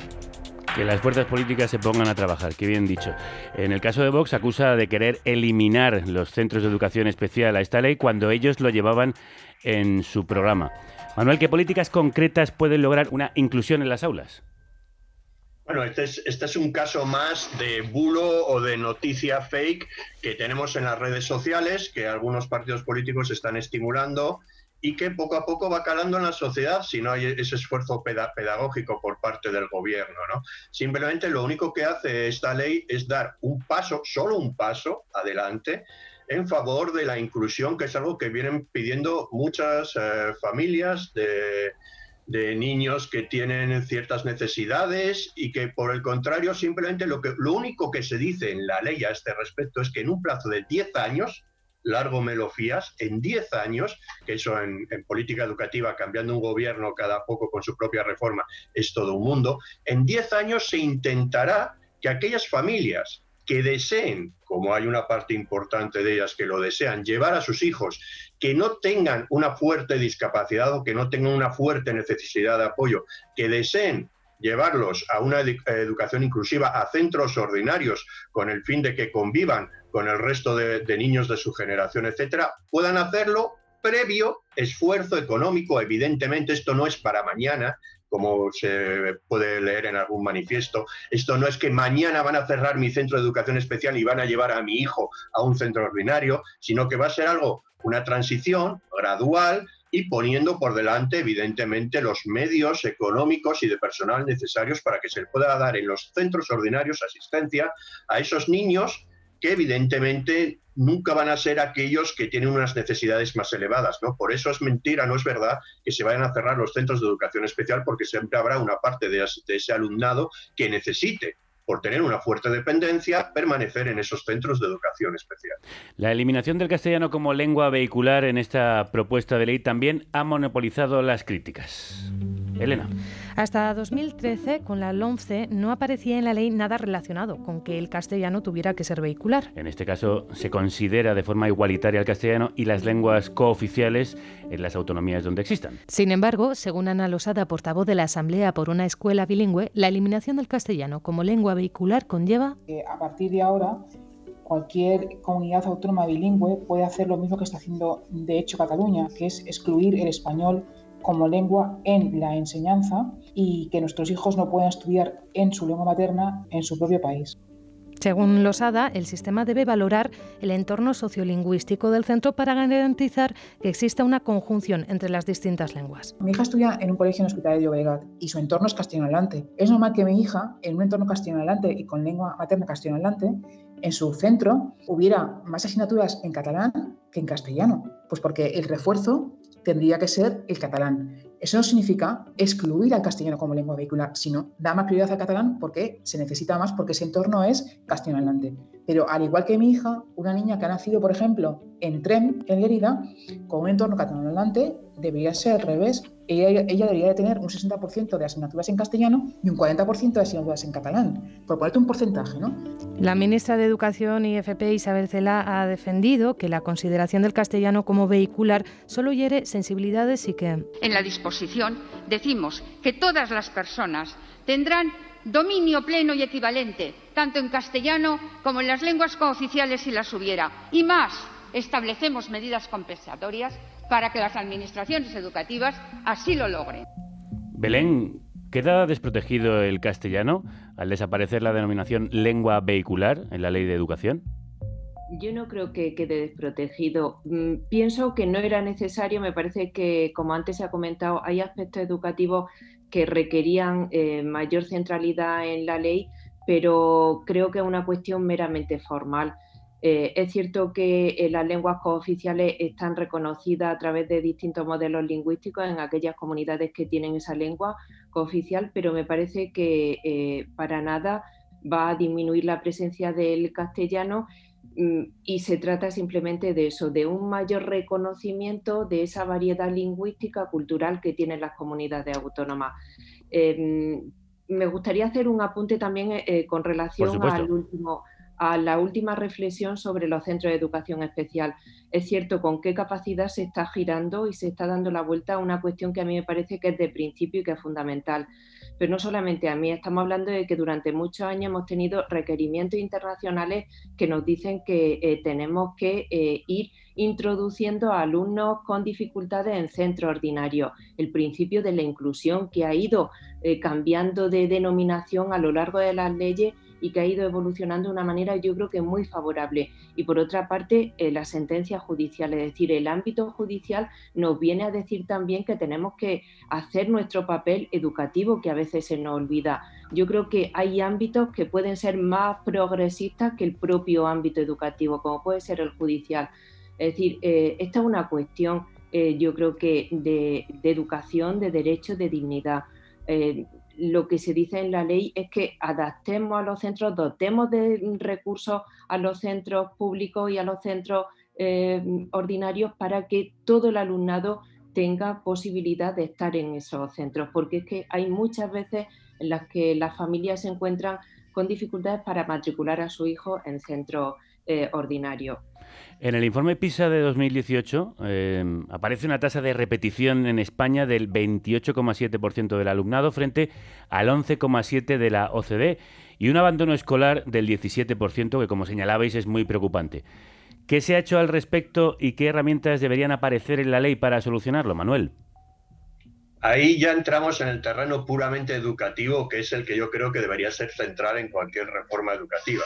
Que las fuerzas políticas se pongan a trabajar, qué bien dicho. En el caso de Vox acusa de querer eliminar los centros de educación especial a esta ley cuando ellos lo llevaban en su programa. Manuel, ¿qué políticas concretas pueden lograr una inclusión en las aulas? Bueno, este es, este es un caso más de bulo o de noticia fake que tenemos en las redes sociales, que algunos partidos políticos están estimulando y que poco a poco va calando en la sociedad si no hay ese esfuerzo pedagógico por parte del gobierno. ¿no? Simplemente lo único que hace esta ley es dar un paso, solo un paso adelante en favor de la inclusión, que es algo que vienen pidiendo muchas eh, familias de de niños que tienen ciertas necesidades y que por el contrario simplemente lo que lo único que se dice en la ley a este respecto es que en un plazo de 10 años largo me lo fías, en 10 años, que eso en, en, política educativa, cambiando un gobierno cada poco con su propia reforma, es todo un mundo, en 10 años se intentará que aquellas familias que deseen, como hay una parte importante de ellas que lo desean, llevar a sus hijos que no tengan una fuerte discapacidad o que no tengan una fuerte necesidad de apoyo, que deseen llevarlos a una educación inclusiva, a centros ordinarios, con el fin de que convivan con el resto de, niños de su generación, etcétera, puedan hacerlo previo esfuerzo económico. Evidentemente, esto no es para mañana, como se puede leer en algún manifiesto. Esto no es que mañana van a cerrar mi centro de educación especial y van a llevar a mi hijo a un centro ordinario, sino que va a ser algo, una transición gradual y poniendo por delante, evidentemente, los medios económicos y de personal necesarios para que se pueda dar en los centros ordinarios asistencia a esos niños que evidentemente nunca van a ser aquellos que tienen unas necesidades más elevadas, ¿no? Por eso es mentira, no es verdad que se vayan a cerrar los centros de educación especial porque siempre habrá una parte de, ese alumnado que necesite por tener una fuerte dependencia, permanecer en esos centros de educación especial. La eliminación del castellano como lengua vehicular en esta propuesta de ley también ha monopolizado las críticas. Elena. Hasta 2013, con la LOMCE, no aparecía en la ley nada relacionado con que el castellano tuviera que ser vehicular. En este caso, se considera de forma igualitaria el castellano y las lenguas cooficiales en las autonomías donde existan. Sin embargo, según Ana Losada, portavoz de la Asamblea por una escuela bilingüe, la eliminación del castellano como lengua vehicular conlleva... a partir de ahora, cualquier comunidad autónoma bilingüe puede hacer lo mismo que está haciendo de hecho Cataluña, que es excluir el español como lengua en la enseñanza y que nuestros hijos no puedan estudiar en su lengua materna en su propio país. Según Losada, el sistema debe valorar el entorno sociolingüístico del centro para garantizar que exista una conjunción entre las distintas lenguas. Mi hija estudia en un colegio en Hospital de Llobregat y su entorno es castellano-hablante. Es normal que mi hija, en un entorno castellano-hablante y con lengua materna castellano-hablante, en su centro hubiera más asignaturas en catalán que en castellano. Pues porque el refuerzo tendría que ser el catalán. Eso no significa excluir al castellano como lengua vehicular, sino dar más prioridad al catalán porque se necesita más, porque ese entorno es castellano Pero al igual que mi hija, una niña que ha nacido, por ejemplo, en Trem, en Lérida, con un entorno catalano debería ser al revés. Ella, debería de tener un 60% de asignaturas en castellano y un 40% de asignaturas en catalán, por ponerte un porcentaje, ¿no? La ministra de Educación y FP, Isabel Cela, ha defendido que la consideración del castellano como vehicular solo hiere sensibilidades y que... En la disposición decimos que todas las personas tendrán dominio pleno y equivalente, tanto en castellano como en las lenguas cooficiales si las hubiera. Y más, establecemos medidas compensatorias para que las administraciones educativas así lo logren. Belén, ¿queda desprotegido el castellano al desaparecer la denominación lengua vehicular en la ley de educación? Yo no creo que quede desprotegido. Mm, pienso que no era necesario. Me parece que, como antes se ha comentado, hay aspectos educativos que requerían eh, mayor centralidad en la ley, pero creo que es una cuestión meramente formal. Eh, es cierto que eh, las lenguas cooficiales están reconocidas a través de distintos modelos lingüísticos en aquellas comunidades que tienen esa lengua cooficial, pero me parece que eh, para nada va a disminuir la presencia del castellano mm, y se trata simplemente de eso, de un mayor reconocimiento de esa variedad lingüística cultural que tienen las comunidades autónomas. Em, me gustaría hacer un apunte también con relación al último a la última reflexión sobre los centros de educación especial. Es cierto con qué capacidad se está girando y se está dando la vuelta a una cuestión que a mí me parece que es de principio y que es fundamental. Pero no solamente a mí, estamos hablando de que durante muchos años hemos tenido requerimientos internacionales que nos dicen que eh, tenemos que eh, ir introduciendo a alumnos con dificultades en centro ordinario. El principio de la inclusión que ha ido eh, cambiando de denominación a lo largo de las leyes y que ha ido evolucionando de una manera yo creo que muy favorable. Y por otra parte, eh, la sentencia judicial, es decir, el ámbito judicial nos viene a decir también que tenemos que hacer nuestro papel educativo que a veces se nos olvida. Yo creo que hay ámbitos que pueden ser más progresistas que el propio ámbito educativo, como puede ser el judicial. Es decir, eh, esta es una cuestión, eh, yo creo que de, educación, de derechos, de dignidad lo que se dice en la ley es que adaptemos a los centros, dotemos de recursos a los centros públicos y a los centros eh, ordinarios para que todo el alumnado tenga posibilidad de estar en esos centros, porque es que hay muchas veces en las que las familias se encuentran con dificultades para matricular a su hijo en centro eh, ordinario. En el informe PISA de 2018 eh, aparece una tasa de repetición en España del 28,7% del alumnado frente al 11,7% de la OCDE y un abandono escolar del 17% que, como señalabais, es muy preocupante. ¿Qué se ha hecho al respecto y qué herramientas deberían aparecer en la ley para solucionarlo, Manuel? Ahí ya entramos en el terreno puramente educativo, que es el que yo creo que debería ser central en cualquier reforma educativa.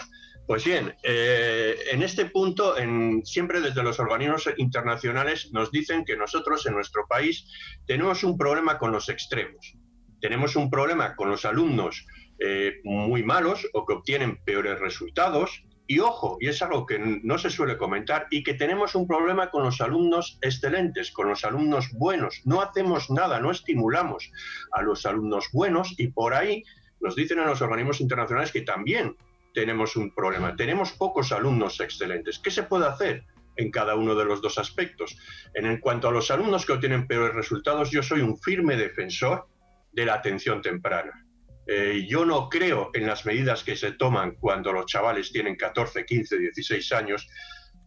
Pues bien, eh, en este punto, siempre desde los organismos internacionales nos dicen que nosotros en nuestro país tenemos un problema con los extremos. Tenemos un problema con los alumnos eh, muy malos o que obtienen peores resultados. Y ojo, y es algo que no se suele comentar, y que tenemos un problema con los alumnos excelentes, con los alumnos buenos. No hacemos nada, no estimulamos a los alumnos buenos y por ahí nos dicen en los organismos internacionales que también tenemos un problema. Tenemos pocos alumnos excelentes. ¿Qué se puede hacer? en cada uno de los dos aspectos. En cuanto a los alumnos que obtienen peores resultados, yo soy un firme defensor de la atención temprana. Eh, yo no creo en las medidas que se toman cuando los chavales tienen 14, 15, 16 años.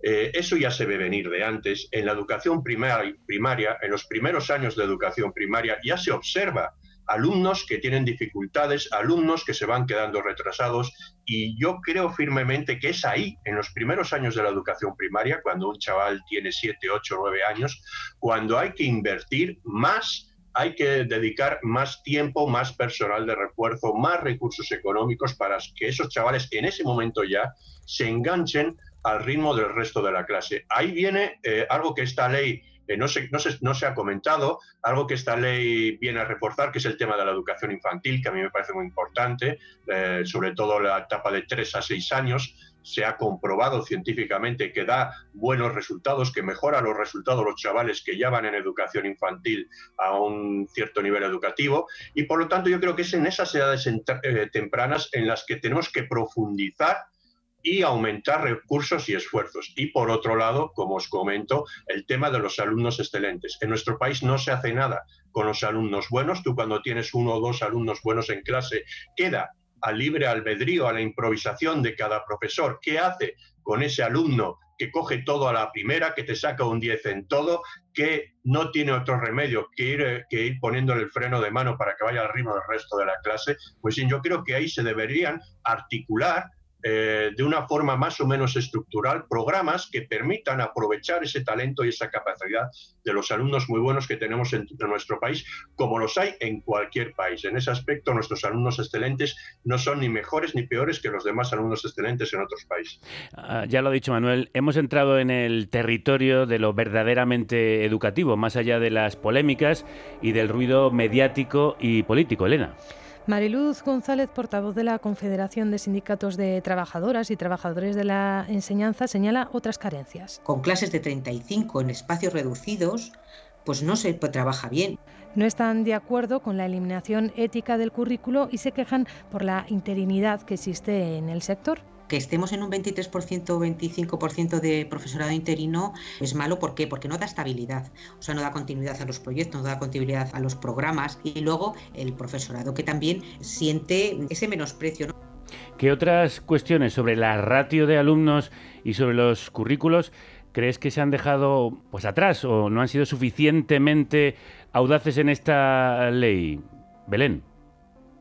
Eh, eso ya se ve venir de antes. En la educación primaria, en los primeros años de educación primaria, ya se observa alumnos que tienen dificultades, alumnos que se van quedando retrasados y yo creo firmemente que es ahí, en los primeros años de la educación primaria, cuando un chaval tiene 7, 8, 9 años, cuando hay que invertir más hay que dedicar más tiempo, más personal de refuerzo, más recursos económicos para que esos chavales en ese momento ya se enganchen al ritmo del resto de la clase. Ahí viene eh, algo que esta ley eh, no, se, no, se, ha comentado, algo que esta ley viene a reforzar, que es el tema de la educación infantil, que a mí me parece muy importante, eh, sobre todo la etapa de 3 a 6 años. Se ha comprobado científicamente que da buenos resultados, que mejora los resultados los chavales que ya van en educación infantil a un cierto nivel educativo. Y por lo tanto yo creo que es en esas edades eh, tempranas en las que tenemos que profundizar y aumentar recursos y esfuerzos. Y por otro lado, como os comento, el tema de los alumnos excelentes. En nuestro país no se hace nada con los alumnos buenos. Tú cuando tienes uno o dos alumnos buenos en clase, queda al libre albedrío, a la improvisación de cada profesor. ¿Qué hace con ese alumno que coge todo a la primera, que te saca un 10 en todo, que no tiene otro remedio que ir, que ir poniendo el freno de mano para que vaya al ritmo del resto de la clase? Pues yo creo que ahí se deberían articular eh, de una forma más o menos estructural programas que permitan aprovechar ese talento y esa capacidad de los alumnos muy buenos que tenemos en, nuestro país, como los hay en cualquier país. En ese aspecto, nuestros alumnos excelentes no son ni mejores ni peores que los demás alumnos excelentes en otros países. Ah, ya lo ha dicho Manuel, hemos entrado en el territorio de lo verdaderamente educativo, más allá de las polémicas y del ruido mediático y político. Elena. Mariluz González, portavoz de la Confederación de Sindicatos de Trabajadoras y Trabajadores de la Enseñanza, señala otras carencias. Con clases de 35 en espacios reducidos, pues no se trabaja bien. No están de acuerdo con la eliminación ética del currículo y se quejan por la interinidad que existe en el sector que estemos en un 23% o 25% de profesorado interino es malo. ¿Por qué? Porque no da estabilidad, o sea, no da continuidad a los proyectos, no da continuidad a los programas y luego el profesorado que también siente ese menosprecio. ¿Qué otras cuestiones sobre la ratio de alumnos y sobre los currículos crees que se han dejado pues atrás o no han sido suficientemente audaces en esta ley? Belén.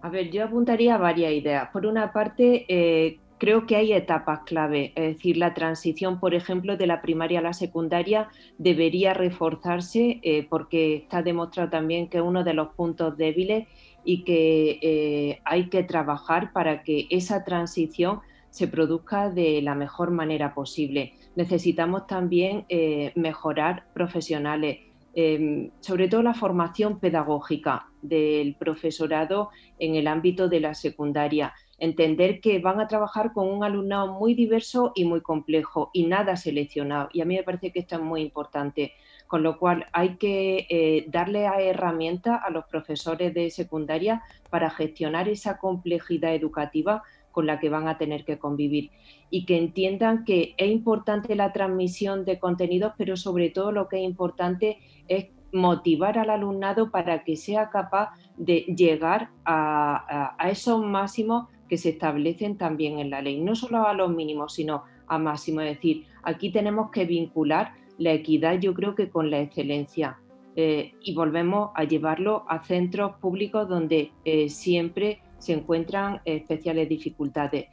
A ver, yo apuntaría varias ideas. Por una parte, eh, creo que hay etapas clave, es decir, la transición, por ejemplo, de la primaria a la secundaria debería reforzarse eh, porque está demostrado también que es uno de los puntos débiles y que eh, hay que trabajar para que esa transición se produzca de la mejor manera posible. Necesitamos también eh, mejorar profesionales, em, sobre todo la formación pedagógica del profesorado en el ámbito de la secundaria entender que van a trabajar con un alumnado muy diverso y muy complejo y nada seleccionado. Y a mí me parece que esto es muy importante, con lo cual hay que eh, darle a herramientas a los profesores de secundaria para gestionar esa complejidad educativa con la que van a tener que convivir y que entiendan que es importante la transmisión de contenidos, pero sobre todo lo que es importante es motivar al alumnado para que sea capaz de llegar a, a esos máximos que se establecen también en la ley, no solo a los mínimos, sino a máximo. Es decir, aquí tenemos que vincular la equidad, yo creo que con la excelencia. Eh, y volvemos a llevarlo a centros públicos donde eh, siempre se encuentran especiales dificultades.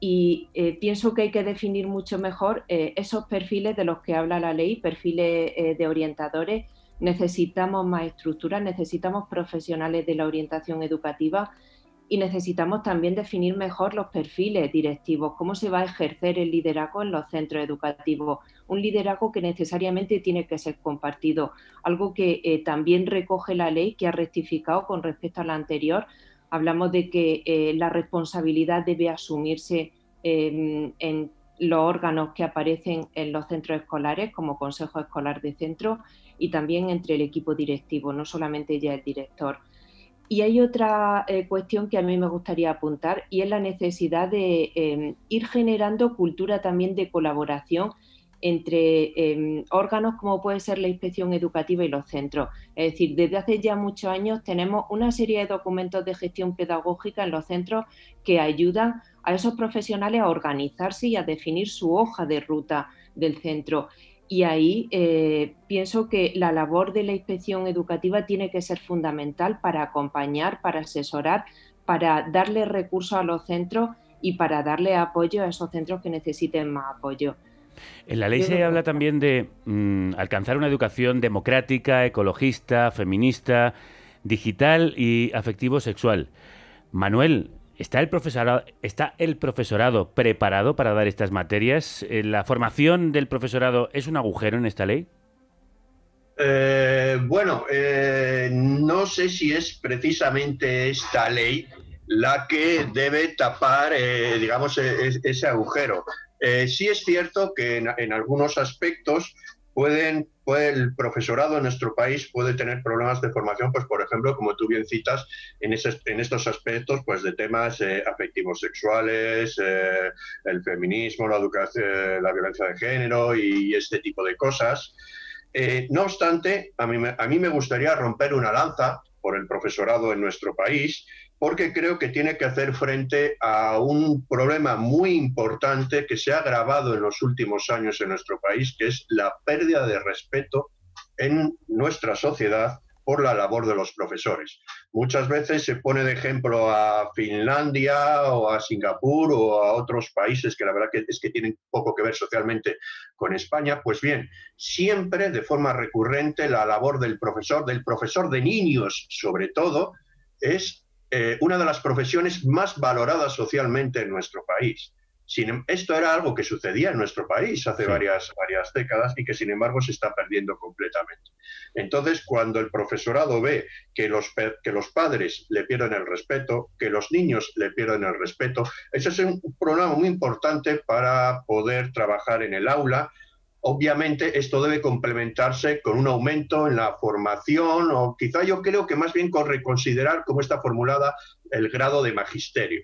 Y eh, pienso que hay que definir mucho mejor esos perfiles de los que habla la ley, perfiles de orientadores. Necesitamos más estructuras, necesitamos profesionales de la orientación educativa y necesitamos también definir mejor los perfiles directivos, cómo se va a ejercer el liderazgo en los centros educativos, un liderazgo que necesariamente tiene que ser compartido, algo que eh, también recoge la ley que ha rectificado con respecto a la anterior. Hablamos de que eh, la responsabilidad debe asumirse em, en los órganos que aparecen en los centros escolares, como Consejo Escolar de Centro, y también entre el equipo directivo, no solamente ya el director. Y hay otra eh, cuestión que a mí me gustaría apuntar y es la necesidad de em, ir generando cultura también de colaboración entre em, órganos como puede ser la inspección educativa y los centros. Es decir, desde hace ya muchos años tenemos una serie de documentos de gestión pedagógica en los centros que ayudan a esos profesionales a organizarse y a definir su hoja de ruta del centro. Y ahí eh, pienso que la labor de la inspección educativa tiene que ser fundamental para acompañar, para asesorar, para darle recursos a los centros y para darle apoyo a esos centros que necesiten más apoyo. En la ley se habla también de mm, alcanzar una educación democrática, ecologista, feminista, digital y afectivo-sexual. Manuel, ¿Está el, profesorado, ¿Está el profesorado preparado para dar estas materias? Eh, ¿La formación del profesorado es un agujero en esta ley? Eh, bueno, eh, no sé si es precisamente esta ley la que debe tapar, digamos, e, e, ese agujero. sí es cierto que en algunos aspectos pueden, puede, el profesorado en nuestro país puede tener problemas de formación, pues por ejemplo, como tú bien citas, en, en estos aspectos pues de temas eh, afectivos sexuales, eh, el feminismo, la, educación, la violencia de género y, este tipo de cosas. Eh, no obstante, a mí, a mí me gustaría romper una lanza por el profesorado en nuestro país porque creo que tiene que hacer frente a un problema muy importante que se ha agravado en los últimos años en nuestro país, que es la pérdida de respeto en nuestra sociedad por la labor de los profesores. Muchas veces se pone de ejemplo a Finlandia o a Singapur o a otros países que la verdad que es que tienen poco que ver socialmente con España. Pues bien, siempre de forma recurrente la labor del profesor, del profesor de niños sobre todo, es eh, una de las profesiones más valoradas socialmente en nuestro país. Sin, em, esto era algo que sucedía en nuestro país hace varias, varias décadas y que sin embargo se está perdiendo completamente. Entonces, cuando el profesorado ve que los, que los padres le pierden el respeto, que los niños le pierden el respeto, ese es un programa muy importante para poder trabajar en el aula Obviamente esto debe complementarse con un aumento en la formación o quizá yo creo que más bien con reconsiderar cómo está formulada el grado de magisterio.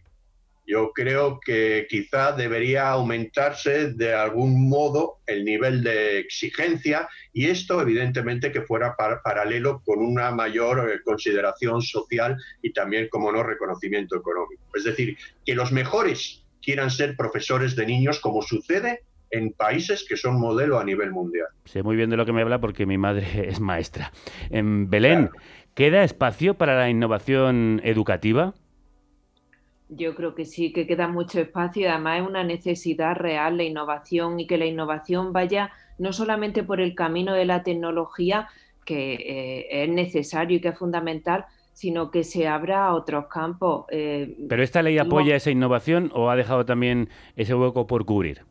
Yo creo que quizá debería aumentarse de algún modo el nivel de exigencia y esto evidentemente que fuera paralelo con una mayor eh, consideración social y también, como no, reconocimiento económico. Es decir, que los mejores quieran ser profesores de niños como sucede en países que son modelo a nivel mundial. Sé muy bien de lo que me habla porque mi madre es maestra. En Belén, ¿queda espacio para la innovación educativa? Yo creo que sí, que queda mucho espacio y además es una necesidad real la innovación y que la innovación vaya no solamente por el camino de la tecnología, que eh, es necesario y que es fundamental, sino que se abra a otros campos. Eh, ¿Pero esta ley apoya esa innovación o ha dejado también ese hueco por cubrir?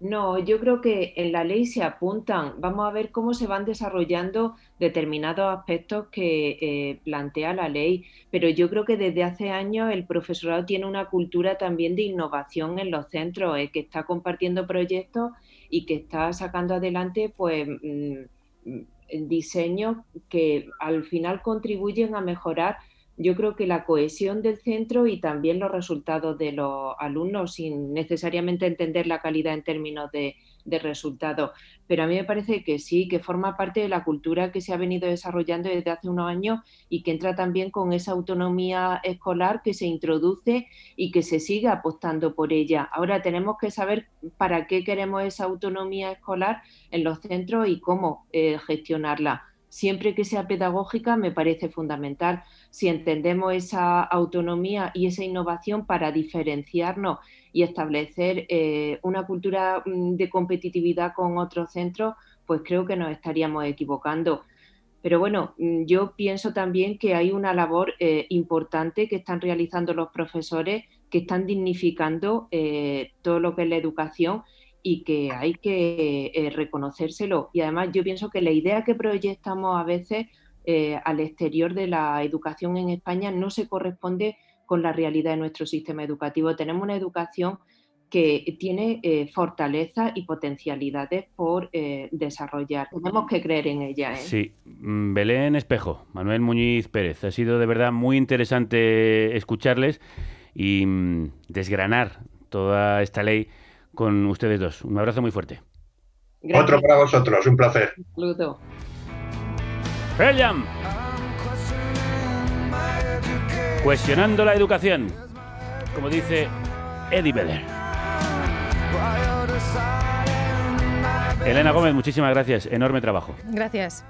No, yo creo que en la ley se apuntan. Vamos a ver cómo se van desarrollando determinados aspectos que eh, plantea la ley. Pero yo creo que desde hace años el profesorado tiene una cultura también de innovación en los centros, eh, que está compartiendo proyectos y que está sacando adelante pues mm, diseños que al final contribuyen a mejorar yo creo que la cohesión del centro y también los resultados de los alumnos, sin necesariamente entender la calidad en términos de de resultados. Pero a mí me parece que sí, que forma parte de la cultura que se ha venido desarrollando desde hace unos años y que entra también con esa autonomía escolar que se introduce y que se sigue apostando por ella. Ahora tenemos que saber para qué queremos esa autonomía escolar en los centros y cómo eh, gestionarla. Siempre que sea pedagógica me parece fundamental. Si entendemos esa autonomía y esa innovación para diferenciarnos y establecer eh, una cultura mm, de competitividad con otros centros, pues creo que nos estaríamos equivocando. Pero bueno, mm, yo pienso también que hay una labor eh, importante que están realizando los profesores, que están dignificando eh, todo lo que es la educación y que hay que reconocérselo. Y además yo pienso que la idea que proyectamos a veces al exterior de la educación en España no se corresponde con la realidad de nuestro sistema educativo. Tenemos una educación que tiene eh, fortaleza y potencialidades por eh, desarrollar. Tenemos que creer en ella. ¿eh? Sí, mm, Belén Espejo, Manuel Muñiz Pérez. Ha sido de verdad muy interesante escucharles y mm, desgranar toda esta ley con ustedes dos. Un abrazo muy fuerte. Otro para vosotros, un placer. Saludo. Cuestionando la educación, como dice Eddie Vedder. Elena Gómez, muchísimas gracias. Enorme trabajo. Gracias.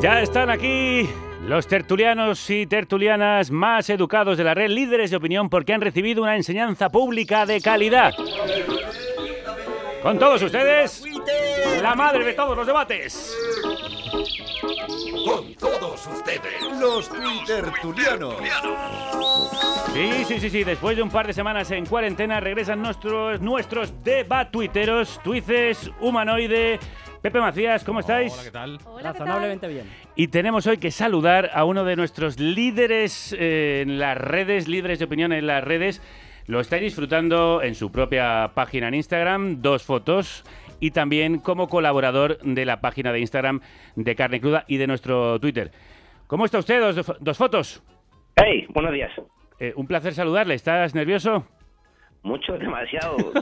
Ya están aquí los tertulianos y tertulianas más educados de la red, líderes de opinión porque han recibido una enseñanza pública de calidad. Con todos ustedes, la madre de todos los debates. Con todos ustedes, los Twittertulianos. Sí, sí, sí, sí. Después de un par de semanas en cuarentena regresan nuestros, nuestros debatuiteros, tuices, humanoide, Pepe Macías, ¿cómo estáis? Hola, ¿qué tal? Razonablemente bien. Y tenemos hoy que saludar a uno de nuestros líderes eh, en las redes, líderes de opinión en las redes. Lo estáis disfrutando en su propia página en Instagram, dos fotos, y también como colaborador de la página de Instagram de Carne Cruda y de nuestro Twitter. ¿Cómo está usted? Dos, dos fotos. Hey, buenos días. Eh, un placer saludarle. ¿Estás nervioso? Mucho, demasiado.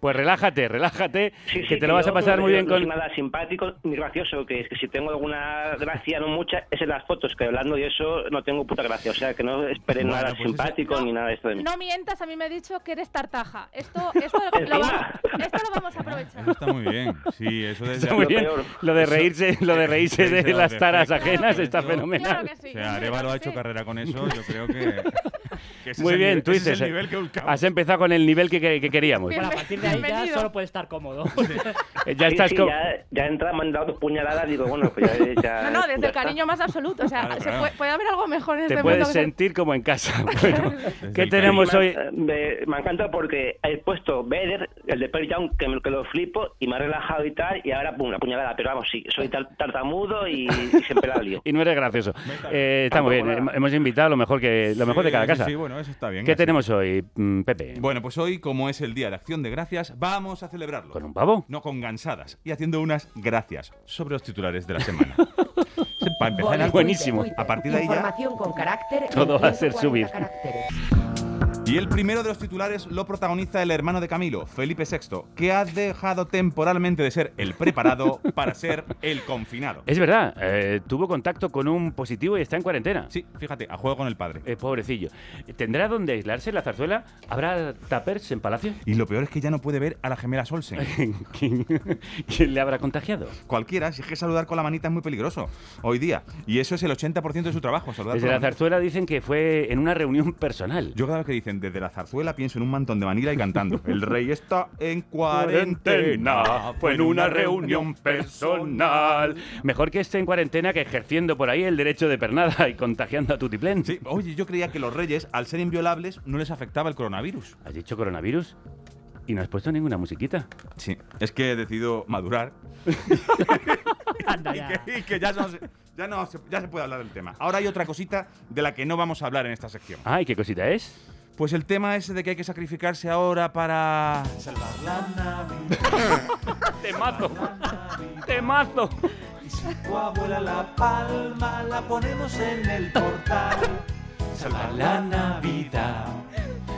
pues relájate, relájate, Sí, que sí, te lo vas a pasar no- muy bien no con... soy nada simpático ni gracioso, que es que si tengo alguna gracia, no mucha, es en las fotos, que hablando de eso no tengo puta gracia. O sea, que no esperen Bueno, nada pues eso- simpático ni nada de esto de mí. No mientas, a mí me ha dicho que eres tartaja. Esto, esto, lo, lo vamos, esto lo vamos a aprovechar. Eso está muy bien. Sí, eso desde Está muy bien. Lo de reírse, lo de reírse de las taras ajenas está fenomenal. O sea, Arevalo ha hecho carrera con eso, yo creo que... Que ese Muy bien, nivel- tú dices. el nivel que buscamos. Has empezado con el nivel que, que- que queríamos. Bueno, a partir de ahí ya solo puede estar cómodo. Eh, Ya Sí, estás sí, ya, ya entra, me han dado dos puñaladas, digo, bueno, pues ya... ya No, no, desde ya el cariño más absoluto. O sea, Claro, se claro. puede, puede haber algo mejor en Te este puedes mundo. que ser- sentir como en casa. Bueno, ¿qué tenemos hoy? Me, me encanta porque he puesto Vader, el de Pearl Jam, que, me- que lo flipo y me ha relajado y tal, y ahora pum, la puñalada. Pero vamos, sí, soy tar- tartamudo y, y siempre la lío. Y no eres gracioso. Eh, está muy bien. Hem- Hemos invitado lo mejor que lo mejor de cada casa. Sí, bueno, eso está bien. ¿Qué así. tenemos hoy, mm, Pepe? Bueno, pues hoy, como es el Día de Acción de Gracias, vamos a celebrarlo. ¿Con un pavo? No, con gansadas. Y haciendo unas gracias sobre los titulares de la semana. Para empezar, Buenísimo. A partir de ahí ya... Información con carácter. Todo va a ser 140 subir. caracteres. Y el primero de los titulares lo protagoniza el hermano de Camilo, Felipe VI, que ha dejado temporalmente de ser el preparado para ser el confinado. Es verdad, eh, tuvo contacto con un positivo y está en cuarentena. Sí, fíjate, a juego con el padre. Eh, pobrecillo. ¿Tendrá dónde aislarse la zarzuela? ¿Habrá tapers en Palacio? Y lo peor es que ya no puede ver a la gemela Solsen. ¿Quién, quién le habrá contagiado? Cualquiera, si es que saludar con la manita es muy peligroso hoy día. Y eso es el 80% de su trabajo, saludar Desde con la zarzuela dicen que fue en una reunión personal. Yo cada vez que dicen desde la zarzuela pienso en un mantón de Manila y cantando. El rey está en cuarentena. Fue en una reunión personal. Mejor que esté en cuarentena que ejerciendo por ahí el derecho de pernada y contagiando a Tutiplén. Sí, oye, yo creía que los reyes, al ser inviolables, no les afectaba el coronavirus. ¿Has dicho coronavirus? ¿Y no has puesto ninguna musiquita? Sí, es que he decidido madurar. Anda y, ya. que, y que ya, no se, ya, no se, ya se puede hablar del tema. Ahora hay otra cosita de la que no vamos a hablar en esta sección. Ay, ¿qué cosita es? Pues el tema ese de que hay que sacrificarse ahora para... Salvar la Navidad. ¡Temazo! ¡Temazo! Y si tu abuela la palma, la ponemos en el portal. Salvar la Navidad.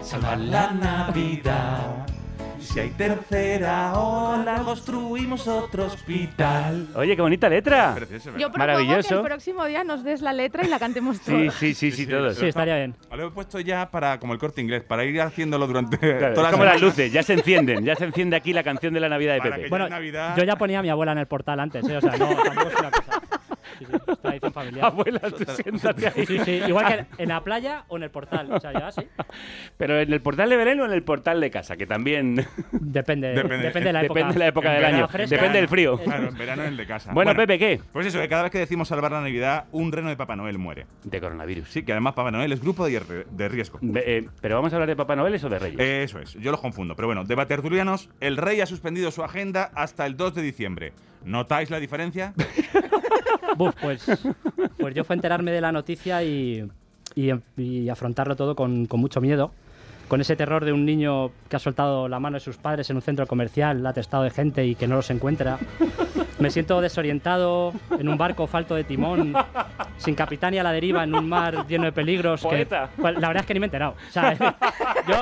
Salvar la Navidad. Si hay tercera ola, construimos otro hospital. Oye, qué bonita letra. Precioso. Yo propongo que Maravilloso. el próximo día nos des la letra y la cantemos Sí, todos. sí, sí, sí, todos. Sí, estaría bien. Lo he puesto ya para como el corte inglés, para ir haciéndolo durante Claro, todas es como las luces, ya se encienden, ya se enciende aquí la canción de la Navidad de Para Pepe. Bueno, Navidad... yo ya ponía a mi abuela en el portal antes, ¿eh? O sea, no, tampoco es una cosa. Sí, sí, es tradición familiar. Abuela, tú siéntate ahí. Sí, sí, igual que en la playa o en el portal. O sea, ya sí. Pero en el portal de Belén o en el portal de casa, que también Depende, Depende. depende, de la época. depende de la época En del verano año, fresca. depende del frío. Claro, en verano en el de casa. Bueno, Pepe, ¿qué? Pues eso, que cada vez que decimos salvar la Navidad, un reno de Papá Noel muere. De coronavirus. Sí, que además Papá Noel es grupo de, riesgo. Eh, ¿Pero vamos a hablar de Papá Noel o de Reyes? Eso es, yo los confundo. Pero bueno, de Batertulianos, el rey ha suspendido su agenda hasta el 2 de diciembre. ¿Notáis la diferencia? Buf, pues, pues yo fue enterarme de la noticia y, y- y afrontarlo todo con, con mucho miedo. Con ese terror de un niño que ha soltado la mano de sus padres en un centro comercial, atestado de gente y que no los encuentra. Me siento desorientado en un barco falto de timón, sin capitán y a la deriva en un mar lleno de peligros. que- pues, la verdad es que ni me he enterado. O sea, yo,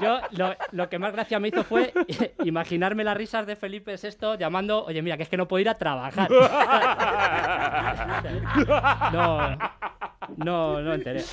yo lo, lo que más gracia me hizo fue imaginarme las risas de Felipe VI llamando, oye, mira, que es que no puedo ir a trabajar. No, no, no enteré.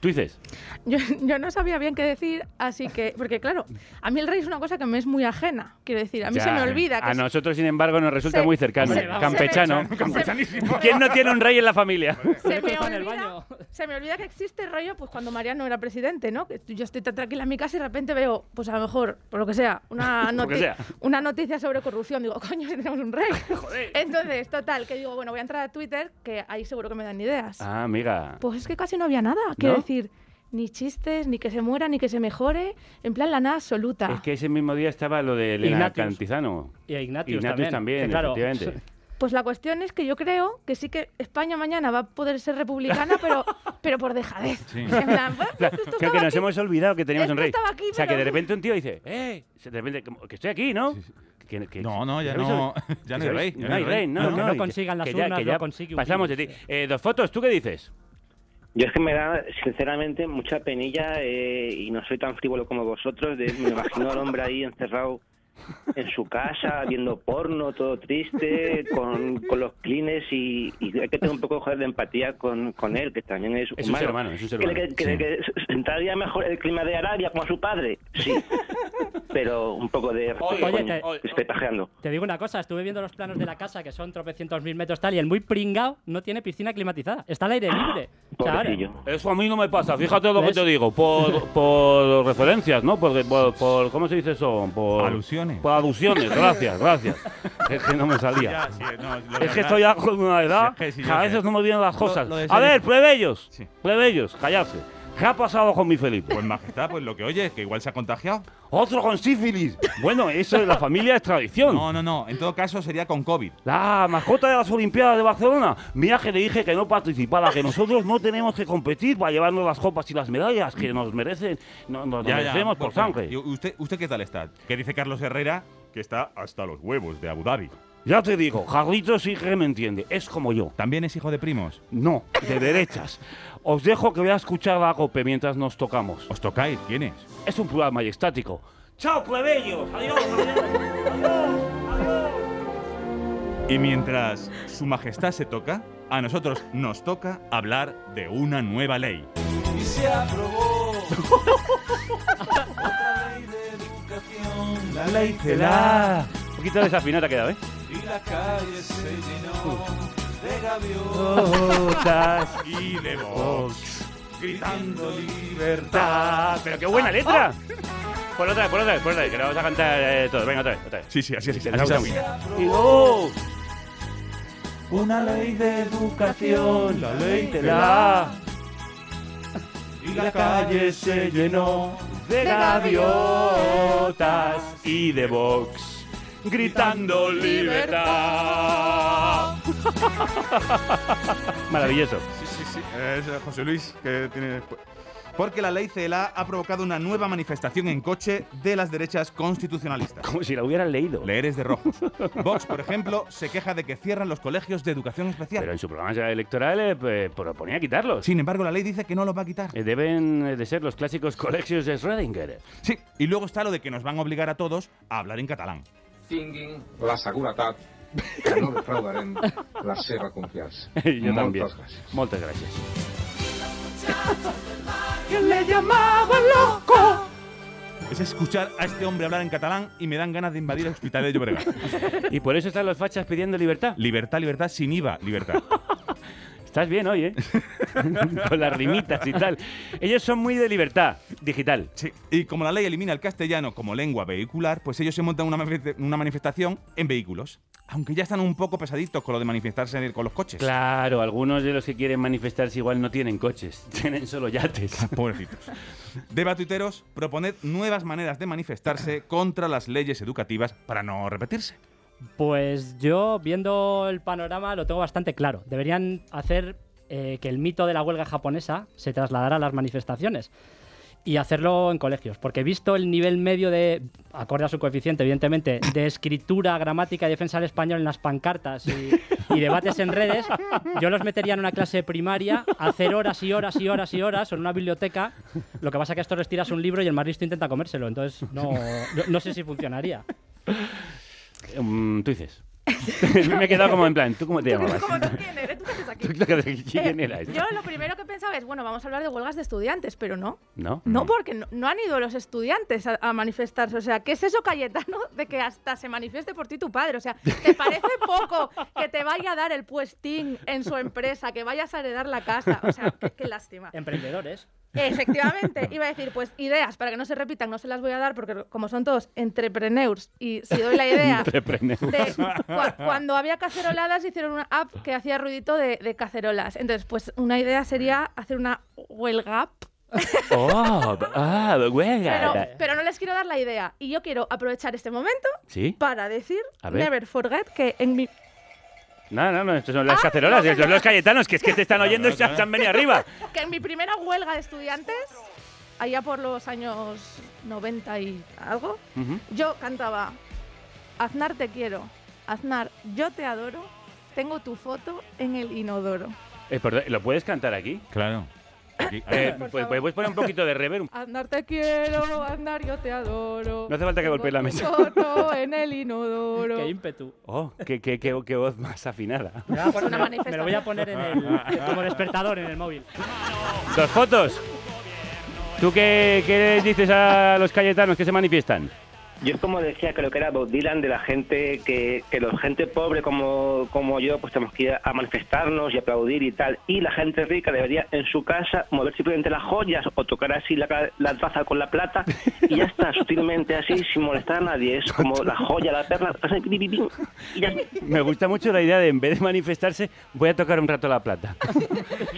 Tú dices, Yo, yo no sabía bien qué decir, así que. Porque, claro, a mí el rey es una cosa que me es muy ajena. Quiero decir, a mí ya, se me olvida. Que A nosotros, sin embargo, nos resulta Se- muy cercano. Campechano. Se me- Campechanísimo. ¿Quién no tiene un rey en la familia? se me, olvida, se me olvida que existe el rollo pues cuando Mariano era presidente, ¿no? Que yo estoy tan tranquila en mi casa y de repente veo, pues a lo mejor, por lo que sea, una, noti- sea. una noticia sobre corrupción. Digo, coño, si tenemos un rey. Entonces, total, que digo, bueno, voy a entrar a Twitter, que ahí seguro que me dan ideas. Ah, amiga. Pues es que casi no había nada. Quiero ¿No? decir, ni chistes, ni que se muera, ni que se mejore. En plan, la nada absoluta. Es que ese mismo día estaba lo de Elena Ignatius. Cantizano. Y a Ignatius, Ignatius también, que claro, efectivamente. Pues la cuestión es que yo creo que sí que España mañana va a poder ser republicana, pero, pero por dejadez. Sí. En plan, bueno, Claro, esto creo que estaba nos aquí. hemos olvidado que teníamos un Esto rey. estaba aquí, o sea, que de repente un tío dice, ¡eh! De repente, que estoy aquí, ¿no? Que- que- No, no, ya no- ya no hay rey, No hay rey, no, Lo que no, no y consigan las que ya- urnas que lo ya consigue un Pasamos de ti. Eh, dos fotos, ¿tú qué dices? Yo es que me da, sinceramente, mucha penilla eh, y no soy tan frívolo como vosotros. de- me imagino al hombre ahí encerrado en su casa, viendo porno, todo triste, con, con los clines y, y hay que tener un poco de empatía con, con él, que también es, Es un humano. ser humano, es un ser humano, que- sí. que- sentaría mejor el clima de Arabia como a su padre, sí, pero un poco de Oye, coño, te- que esté pajeando. Te digo una cosa, estuve viendo los planos de la casa que son tropecientos mil metros tal y el muy pringao no tiene piscina climatizada. Está al aire libre. O sea, ahora- Eso a mí no me pasa, fíjate lo que te digo, por, por referencias, ¿no? Porque, por, por- ¿cómo se dice eso? Por Alusiones. Por alusiones, gracias, gracias. Es que no me salía. Ya, sí, no, lo es verdad- que estoy ya con una edad Sí, es que sí, a veces no me vienen las cosas. lo a ver, plebeyos, plebeyos, callarse. ¿Qué ha pasado con mi Felipe? Pues majestad, pues lo que oye, que igual se ha contagiado. Otro con sífilis. Bueno, eso de la familia es tradición. No, no, no. En todo caso sería con COVID. La mascota de las Olimpiadas de Barcelona. Mira que le dije que no participara, que nosotros no tenemos que competir para llevarnos las copas y las medallas que nos merecen, no, nos Ya, ya, merecemos por bueno, sangre. ¿y ¿Usted, ¿Usted qué tal está? Que dice Carlos Herrera que está hasta los huevos de Abu Dhabi. Ya te digo, Jarlitos sí que me entiende, es como yo. ¿También es hijo de primos? No, de derechas. Os dejo que voy a escuchar la cope mientras nos tocamos. ¿Os tocáis? ¿Quién es? Es un plural majestático. ¡Chao, plebeyos! ¡Adiós! Y mientras su majestad se toca, a nosotros nos toca hablar de una nueva ley. Y se aprobó otra ley de educación, la ley CELA. Un poquito desafinada ha quedado, ¿eh? Y la calle se llenó de Gaviotas y de Vox, gritando libertad. Pero qué buena letra. Por otra vez, por otra vez, por otra vez, que lo vamos a cantar eh, todos. Venga, otra vez, otra vez. Sí, sí, así, así, Se así. Y no. Una ley de educación, la ley CELA. y la calle se llenó de gaviotas y de Vox gritando libertad. Maravilloso. Sí, sí, sí. Es eh, José Luis que tiene. Porque la ley CELA ha provocado una nueva manifestación en coche de las derechas constitucionalistas. Como si la hubieran leído. Leer es de rojos. Vox, por ejemplo, se queja de que cierran los colegios de educación especial. Pero en su programa electoral eh, proponía quitarlos. Sin embargo, la ley dice que no los va a quitar. Eh, Deben de ser los clásicos colegios de Schrödinger. Sí, y luego está lo de que nos van a obligar a todos a hablar en catalán. Tinguin la seguretat que no defraudarem la seva confiança. Yo también. Moltes gràcies. Muchas gracias. que le llamaban loco. Es escuchar a este hombre hablar en catalán y me dan ganas de invadir el hospital de Llobregat. Y por eso están los fachas pidiendo libertad. Libertad, libertad, sin IVA, libertad. Estás bien hoy, ¿eh? Con las rimitas y tal. Ellos son muy de libertad digital. Sí, y como la ley elimina el castellano como lengua vehicular, pues ellos se montan una, manif- una manifestación en vehículos. Aunque ya están un poco pesaditos con lo de manifestarse con los coches. Claro, algunos de los que quieren manifestarse igual no tienen coches, tienen solo yates. Pobrecitos. Debatuiteros, proponed nuevas maneras de manifestarse contra las leyes educativas para no repetirse. Pues yo, viendo el panorama, lo tengo bastante claro. Deberían hacer eh, que el mito de la huelga japonesa se trasladara a las manifestaciones y hacerlo en colegios. Porque visto el nivel medio de, acorde a su coeficiente, evidentemente, de escritura, gramática y defensa del español en las pancartas y, debates en redes, yo los metería en una clase primaria a hacer horas y horas y horas y horas en una biblioteca. Lo que pasa es que a esto les tiras un libro y el más listo intenta comérselo. Entonces, no, no sé si funcionaría. Mm, tú dices. Me he quedado como en plan, ¿tú cómo te llamabas? ¿Cómo tú quién eres? ¿Tú qué haces aquí? ¿Tú ¿Quién Eh, eras? Yo lo primero que pensaba es, bueno, vamos a hablar de huelgas de estudiantes, pero no. ¿No? No, porque no, no han ido los estudiantes a, a manifestarse. O sea, ¿qué es eso, Cayetano, de que hasta se manifieste por ti tu padre? O sea, ¿te parece poco que te vaya a dar el puestín en su empresa, que vayas a heredar la casa? O sea, qué, qué lástima. Emprendedores. Efectivamente, iba a decir, pues ideas para que no se repitan, no se las voy a dar porque como son todos entrepreneurs y si doy la idea Entrepreneurs. de cua- cuando había caceroladas hicieron una app que hacía ruidito de, de cacerolas. Entonces, pues una idea sería hacer una huelga app, Oh, ah, huelga. pero, pero no les quiero dar la idea. Y yo quiero aprovechar este momento ¿Sí? para decir, never forget, que en mi... No, no, no, estos son las Ah, cacerolas, no, estos son los cayetanos, que es que te están oyendo y se han venido arriba. que en mi primera huelga de estudiantes, allá por los años 90 y algo, yo cantaba Aznar te quiero, Aznar yo te adoro, tengo tu foto en el inodoro. Eh, perdón, ¿Lo puedes cantar aquí? Claro. Aquí. Eh, pues, puedes poner un poquito de reverb. Andar te quiero, andar yo te adoro. No hace falta que golpees la mesa. Foto en el inodoro. Qué ímpetu. Oh, qué, qué, qué, qué voz más afinada. Me, voy a poner- Una me- lo voy a poner en el, como despertador en el móvil. Dos fotos. ¿Tú qué, qué les dices a los cayetanos que se manifiestan? Yo como decía, creo que era Bob Dylan de la gente que, que la gente pobre como, como yo, pues tenemos que ir a manifestarnos y aplaudir y tal. Y la gente rica debería en su casa mover simplemente las joyas o tocar así la, la taza con la plata y ya está, sutilmente así, sin molestar a nadie. Es como la joya, la perla, y ya. Me gusta mucho la idea de en vez de manifestarse, voy a tocar un rato la plata.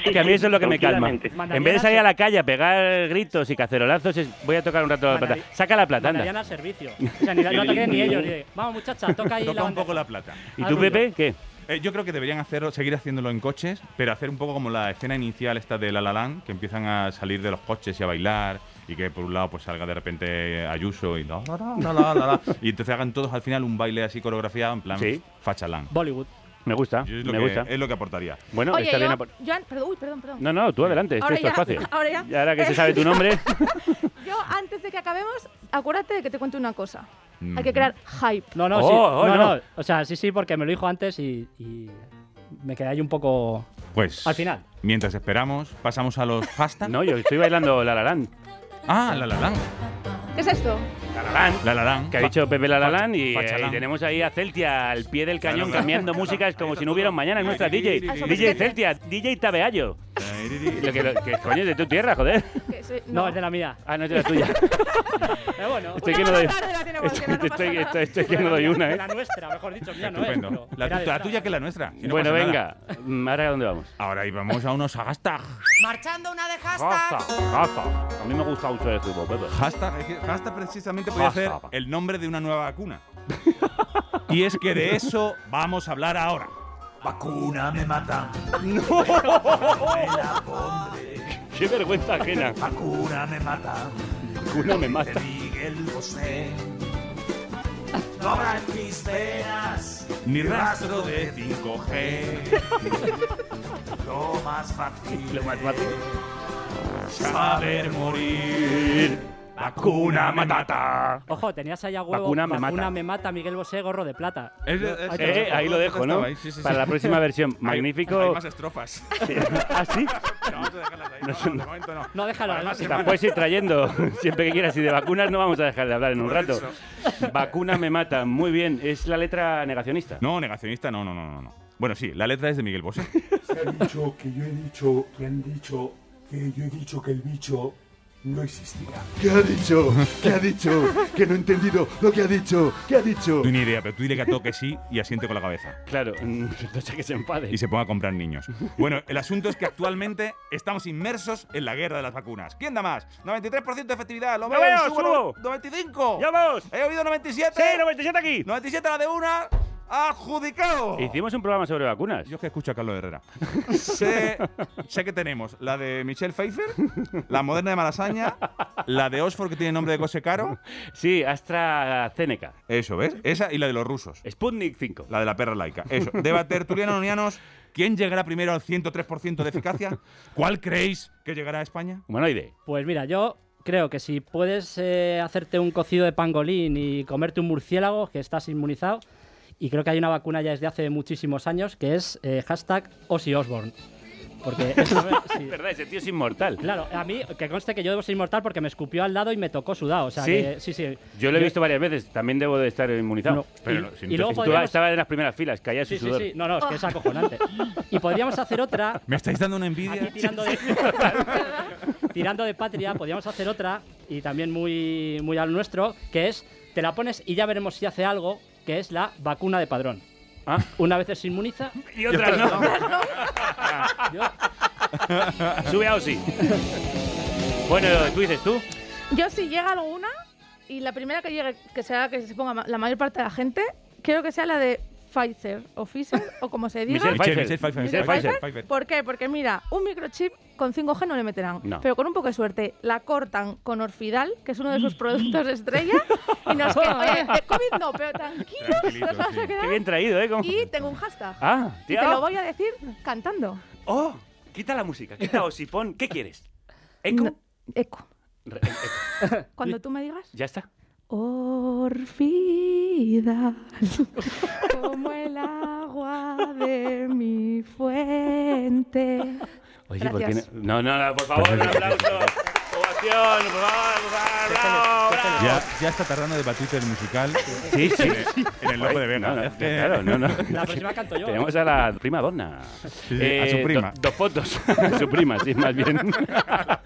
que a mí eso es lo que me calma. En vez de salir a la calle a pegar gritos y cacerolazos, es, voy a tocar un rato la plata. Saca la plata, anda. al servicio. O sea, ni, no toquen ni ellos. ni- Vamos, muchacha, toca ahí Toca la un poco la plata. ¿Y tú, Pepe, qué? Eh, yo creo que deberían hacerlo, seguir haciéndolo en coches, pero hacer un poco como la escena inicial esta de La La Land, que empiezan a salir de los coches y a bailar, y que por un lado pues salga de repente Ayuso y la, la, la, la, la, la, y entonces hagan todos al final un baile así coreografiado en plan Sí. fachalán. Bollywood. Me gusta, es lo me que- gusta. Es lo que aportaría. Bueno, Oye, está bien. yo, apor- yo an- perdón, uy, perdón, perdón. No, no, tú adelante, este Ahora es tu ya, espacio. ahora ya. Y ahora que se sabe tu nombre, Yo, antes de que acabemos, acuérdate de que te cuente una cosa. Mm. Hay que crear hype. No, no, Oh, sí. oh, no, no. no. O sea, sí, sí, porque me lo dijo antes y, y me quedé ahí un poco. Pues Al final. mientras esperamos, pasamos a los hashtags. no, yo estoy bailando La La Land. Ah, La La Land. ¿Qué es esto? La La Land. La La Land. Que ha dicho Pepe La La facha- Land y, eh, y tenemos ahí a Celtia al pie del cañón cambiando claro. músicas como si no hubiera un mañana, es nuestra DJ. DJ es Celtia, DJ Tabeallo. Lo que, lo- que coño es de tu tierra, joder. No, es de la mía. Ah, no es de la tuya. Pero bueno. Estoy que no doy, estoy, que no una, ¿eh? la nuestra, mejor dicho, mía no es. La, tuya que la nuestra. Bueno, venga. nada. Mm, ¿Ahora a dónde vamos? Ahora y vamos a unos hashtags. Marchando una de Hashtag, hashtag. hashtag. A mí me gusta mucho eso, Pepe. Hashtag, es hashtag precisamente puede ser Hashtag. el nombre de una nueva vacuna. y es que de eso vamos a hablar ahora. Vacuna me mata. ¡No! Me la pondré. ¡Qué vergüenza ajena! Vacuna me mata. Vacuna me mata. De Miguel Bosé. No habrá en mis venas Ni rastro de 5G. Lo más fácil. Lo más fácil. Saber morir. Vacuna matata. Ojo, tenías ahí a huevo. Vacuna me mata. me mata, Miguel Bosé, gorro de plata. Es- es- Eh, dejo. ahí lo dejo, ¿no? Estaba ahí, sí, sí, sí. Para la próxima versión. Hay- Magnífico. Hay, más estrofas. ¿Ah, sí? No, vamos a dejarlas ahí. No No, de momento no. No, déjalo. Además, ¿no? Las puedes ir trayendo siempre que quieras. Y de vacunas no vamos a dejar de hablar en un Por rato. eso. Vacuna me mata. Muy bien. Es la letra negacionista. No, negacionista, no, no, no, no, no. Bueno, sí, la letra es de Miguel Bosé. Se ha dicho que yo he dicho, que han dicho, que yo he dicho que el bicho no existía. ¿Qué ha dicho? ¿Qué ha dicho? Que no he entendido lo que ha dicho. ¿Qué ha dicho? No ni idea, pero tú dile que a toque sí y asiente con la cabeza. Claro. No sé que se enfade. Y se ponga a comprar niños. Bueno, el asunto es que actualmente estamos inmersos en la guerra de las vacunas. ¿Quién da más? 93% de efectividad. ¿Lo ¡Ya veo? veo, Subo, subo! ¡95! ¡Ya vamos! ¿He oído 97? ¡Sí, 97 aquí! 97 la de una. ¡Adjudicado! Hicimos un programa sobre vacunas. Yo es que escucho a Carlos Herrera. sé, sé que tenemos la de Michelle Pfeiffer, la moderna de Malasaña, la de Oxford que tiene nombre de Cose Caro. Sí, AstraZeneca. Eso, ¿ves? Esa y la de los rusos. Sputnik 5. La de la perra laica. Eso. Deba tertulianos nonianos. ¿Quién llegará primero al 103% de eficacia? ¿Cuál creéis que llegará a España? Humanoide. Pues mira, yo creo que si puedes eh, hacerte un cocido de pangolín y comerte un murciélago, que estás inmunizado, y creo que hay una vacuna ya desde hace muchísimos años que es eh, hashtag Ozzy Osbourne. Porque sí. Es verdad, ese tío es inmortal. Claro, a mí, que conste que yo debo ser inmortal porque me escupió al lado y me tocó sudado. O sea, ¿Sí? que- sí, sí. Yo lo he visto varias veces. También debo de estar inmunizado. No, Pero y- no, si y no- luego tú podríamos- estaba en las primeras filas, caía su Sí, sí, sudor. sí. No, no, es que es acojonante. Y podríamos hacer otra ¿Me estáis dando una envidia? Aquí tirando de, tirando de patria, podríamos hacer otra, y también muy, muy al nuestro, que es, te la pones y ya veremos si hace algo, que es la vacuna de padrón. Ah. Una vez se inmuniza Y otras no. Yo- Sube a Ozzy. bueno, tú dices tú. Yo si llega alguna y la primera que llegue, que sea que se ponga la mayor parte de la gente, quiero que sea la de Pfizer o Pfizer o como se diga. Michelle Pfeiffer. Michelle Michelle Pfeiffer. Pfeiffer. ¿Por qué? Porque mira, un microchip con 5G no le meterán. No. Pero con un poco de suerte la cortan con Orfidal, que es uno de sus productos estrella, y nos queda. Oye, de COVID no, pero tranquilos, nos vamos sí. a quedar. Qué bien traído, ¿eh? Y tengo un hashtag. Ah, y tío. te lo voy a decir cantando. Oh, quita la música, quita Ozzy, pon. ¿Qué quieres? ¿Eco? Eco. Re- Cuando tú me digas. Ya está. Orfida, como el agua de mi fuente. Oye, ¿por qué no? No, no, por favor, un aplauso. Bravo. Ya, ya está tardando de batute el musical. Sí, sí. En el, en el Lope de Vega. No, no, que- claro, no, no. La próxima canto yo. Tenemos a la prima donna. Sí, sí, a su prima. do- dos fotos. a su prima, sí, más bien.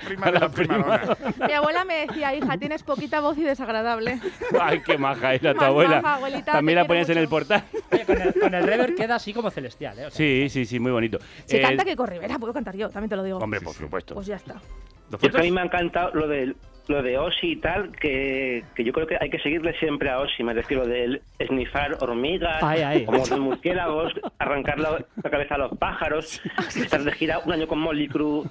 prima de la prima donna. Mi abuela me decía, hija, tienes poquita voz y desagradable. Ay, qué maja era tu Más abuela. maja, abuelita, También la ponías en quiero el portal. Con el, con el reverb queda así como celestial, ¿eh? O sea, Sí, sí, sí, muy bonito. Si Eh, canta que Rivera, puedo cantar yo, también te lo digo. Hombre, por supuesto. Pues ya está. ¿Dos Y es que a mí me ha encantado lo de lo de Osi y tal, que, que yo creo que hay que seguirle siempre a Osi, me refiero del esnifar hormigas, Ay, ay. como de murciélagos, arrancar la, la cabeza a los pájaros, estar de gira un año con Molly Crew,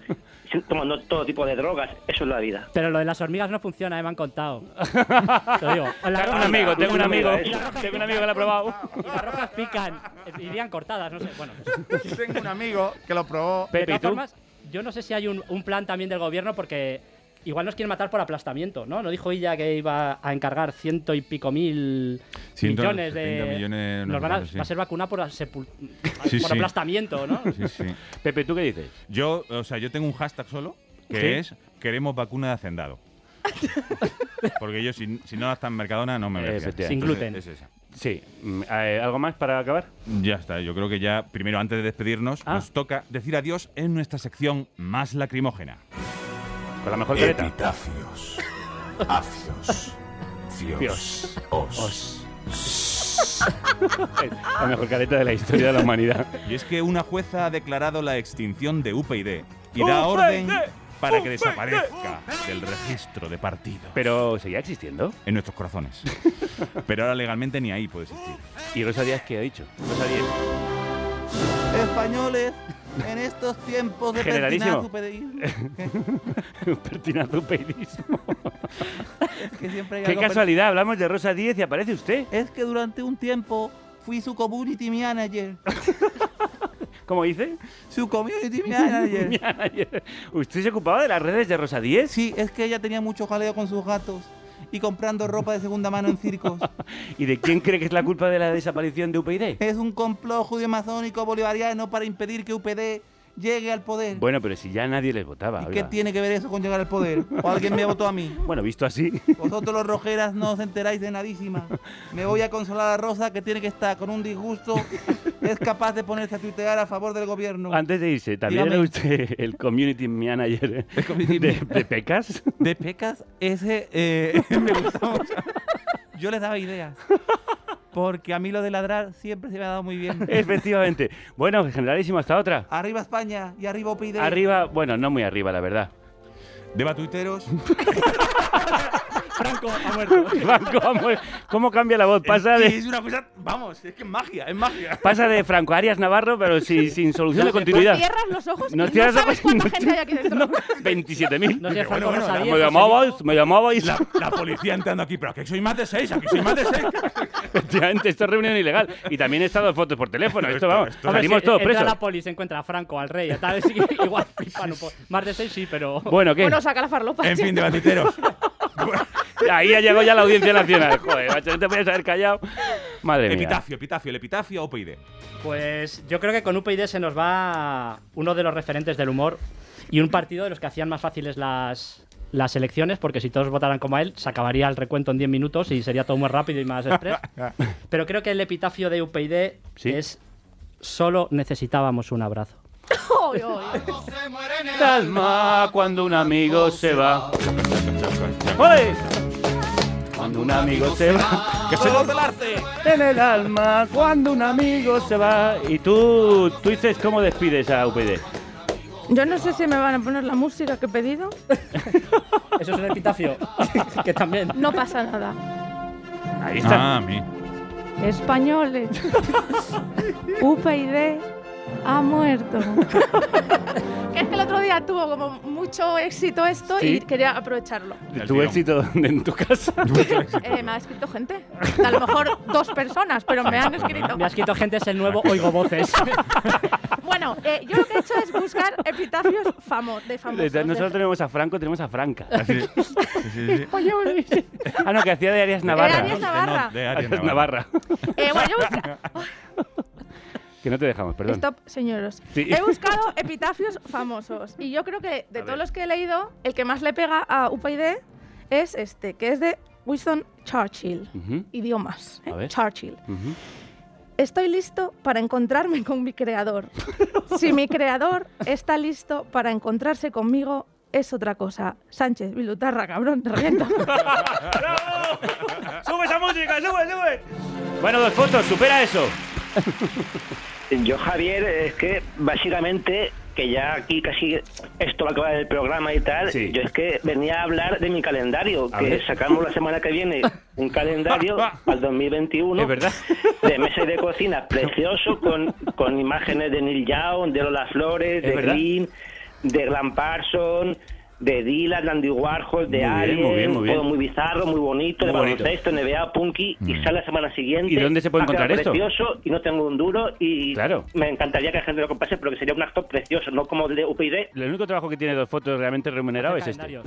tomando todo tipo de drogas, eso es la vida. Pero lo de las hormigas no funciona, ¿eh? me han contado. Te digo. Un amigo, tengo un amigo. Tengo un amigo que lo ha probado. Y las rojas pican, irían cortadas, no sé. Bueno, pues, Tengo un amigo que lo probó. de Pepe, ¿y todas tú? formas, yo no sé si hay un, un plan también del gobierno porque igual nos quieren matar por aplastamiento, ¿no? ¿No dijo ella que iba a encargar ciento y pico mil Ciento millones de... setenta millones, no nos van a, sí. va a ser vacuna por, sepul- Sí, por sí. aplastamiento, ¿no? Sí, sí. Pepe, ¿tú qué dices? Yo, o sea, yo tengo un hashtag solo que ¿Sí? es queremos vacuna de hacendado. Porque yo, si, si no está en Mercadona, no me voy a fiar. Efectivamente. Sin gluten. Es esa. Sí. mm, eh, ¿Algo más para acabar? Ya está, yo creo que ya, primero, antes de despedirnos, Ah. nos toca decir adiós en nuestra sección más lacrimógena. Con la mejor careta. Epitafios. Afios. Fios. Fios. Os. La mejor careta de la historia de la humanidad. Y es que una jueza ha declarado la extinción de UPyD y da orden para que desaparezca del registro de partido. Pero seguía existiendo. En nuestros corazones. Pero ahora legalmente ni ahí puede existir. ¿Y Rosa Díaz qué ha dicho? Rosa Díaz. Españoles, en estos tiempos de Generalísimo. pertinazo Pertinazo peidismo. que siempre hay Qué algo casualidad, hablamos de Rosa Díez y aparece usted. Es que durante un tiempo fui su community manager. ¿Cómo dice? Su community manager. Manager. ¿Usted se ocupaba de las redes de Rosa Díez? Sí, es que ella tenía mucho jaleo con sus gatos y comprando ropa de segunda mano en circos. ¿Y de quién cree que es la culpa de la desaparición de UPyD? Es un complot judío-masónico bolivariano para impedir que UPD llegue al poder. Bueno, pero si ya nadie les votaba. ¿Y qué tiene que ver eso con llegar al poder? ¿O alguien me votó a mí? Bueno, visto así. Vosotros los rojeras no os enteráis de nadísima. Me voy a consolar a Rosa que tiene que estar con un disgusto. Es capaz de ponerse a tuitear a favor del gobierno. Antes de irse, ¿también Dígame. era usted el community manager de, de Pecas? De pecas, ese eh, me gusta mucho. Yo les daba ideas. Porque a mí lo de ladrar siempre se me ha dado muy bien. Efectivamente. Bueno, generalísimo, hasta otra. Arriba España y arriba OPID. Arriba, bueno, no muy arriba, la verdad. Deba tuiteros. Franco ha muerto. Franco, vamos, ¿Cómo cambia la voz? Pasa Es, de, es una cosa, vamos, es que es magia, es magia. pasa de Franco Arias Navarro, pero sin, sin solución de continuidad. Cierras los ojos y No no cierras los sabes ojos, cuánta no gente hay aquí dentro. 27.000. No sé, Bueno, Me llamabais, me llamabais. La, la policía entrando aquí, pero aquí soy más de seis, aquí soy más de seis. Efectivamente, esto es reunión ilegal. Y también he estado en fotos por teléfono. Esto, Esto- vamos, esto- Hombre, salimos si todos presos. la poli, se encuentra a Franco, al rey, a tal, sí, igual flipan un poco. Más de seis sí, pero... Bueno, ¿qué? Bueno, saca la farlopa. En fin, debatiteros. Ahí ya llegó ya la Audiencia Nacional. Joder, macho, no te podías haber callado. Madre mía. epitafio, epitafio, el epitafio o OPyD. Pues yo creo que con UPyD se nos va uno de los referentes del humor y un partido de los que hacían más fáciles las, las elecciones, porque si todos votaran como a él, se acabaría el recuento en 10 minutos y sería todo muy rápido y más express. Pero creo que el epitafio de UPyD Sí. es solo necesitábamos un abrazo. Oy, oy. El alma cuando un amigo se va. ¡Ole! Cuando un amigo se va. ¡Que se note el arte! En el alma cuando un amigo se va. Y tú, tú dices cómo despides a UPyD. Yo no sé si me van a poner la música que he pedido. Eso es un epitafio que también... No pasa nada. Ahí está. Ah, a mí. Españoles. UPyD ha muerto. que es que el otro día tuvo como mucho éxito esto Sí. y quería aprovecharlo. Tu éxito en tu casa. Eh, me ha escrito gente. A lo mejor dos personas, pero me han escrito. Me ha escrito gente es el nuevo Oigo Voces. Bueno, eh, yo lo que he hecho es buscar epitafios famo de famosos. De- de- Nosotros tenemos a Franco, tenemos a Franca. Sí, sí, sí. ah, no, que hacía de Arias Navarra. Arias Navarra. De Arias Arias Navarra. Navarra. Eh, bueno, yo busca- Que no te dejamos, perdón. Stop, señoros. Sí. He buscado epitafios famosos. Y yo creo que de todos los que he leído, el que más le pega a UPyD es este, que es de Winston Churchill. Idiomas. ¿eh? A ver. Churchill. Estoy listo para encontrarme con mi creador. Si mi creador está listo para encontrarse conmigo, es otra cosa. Sánchez, Vilutarra, cabrón, te reviento. ¡Sube esa música, sube, sube! Bueno, dos fotos, supera eso. Yo, Javier, es que básicamente, que ya aquí casi esto va a acabar el programa y tal, yo es que venía a hablar de mi calendario, A que ver. sacamos la semana que viene un calendario al 2021 Es verdad. de mesa y de cocina precioso con, con imágenes de Neil Young, de Lola Flores, Es de. Green, de Glam Parson, de Dylan, de Andy Warhol, de bien. todo muy bizarro, muy bonito, Muy de baloncesto, NBA, punky, y sale la semana siguiente. ¿Y dónde se puede encontrar esto? precioso y no tengo un duro y Claro. me encantaría que la gente lo comprase, pero que sería un acto precioso, no como el de UPyD. El único trabajo que tiene dos fotos realmente remunerado es este.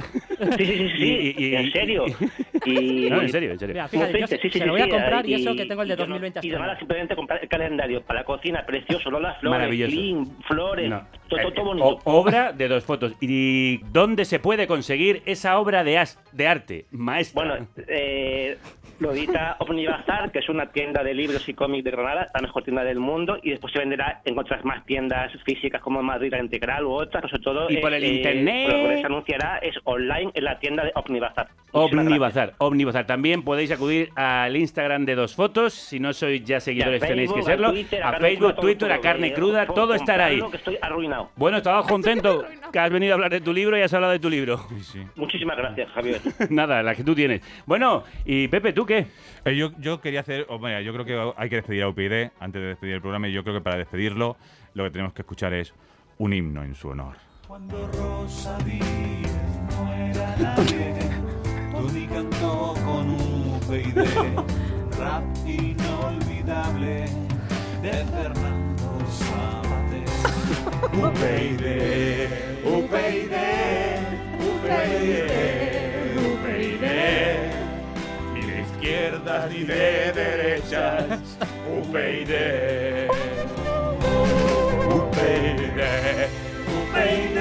Sí, sí, sí, sí, Y- y- en serio. Y, No, en serio, en serio. Mira, fíjate, yo se- se lo voy a comprar y eso que tengo el de y yo no- 2020 Y nada, simplemente comprar el calendario para la cocina, precioso, no las flores, Maravilloso. clean, flores, No. Todo, todo, bonito. obra de dos fotos. ¿Y dónde se puede conseguir esa obra de, as- de arte, maestra? Bueno, eh, lo edita Omnibazar, que es una tienda de libros y cómics de Granada, la mejor tienda del mundo, y después se venderá en otras más tiendas físicas como Madrid La Integral u otras, sobre todo... Y por el internet. Lo que se anunciará es online en la tienda de Omnibazar. Omnibazar, Omnibazar. También podéis acudir al Instagram de Dos Fotos. Si no sois ya seguidores, tenéis que a serlo. Twitter, a Facebook, Twitter, a carne eh, cruda, todo estará ahí. que estoy arruinado. Bueno, estaba contento que has venido a hablar de tu libro y has hablado de tu libro. Muchísimas gracias, Javier. Nada, la que tú tienes. Bueno, y Pepe, ¿tú qué? Eh, yo, yo quería hacer, oh, mira, yo creo que hay que despedir a UPyD antes de despedir el programa y yo creo que para despedirlo lo que tenemos que escuchar es un himno en su honor. Cuando Rosa Díez no era nadie, Tony cantó con UPyD, rap inolvidable de Fernando Sabater. UPyD, UPyD, UPyD, UPyD, ni de izquierdas ni de derechas, UPyD. UPyD, UPyD,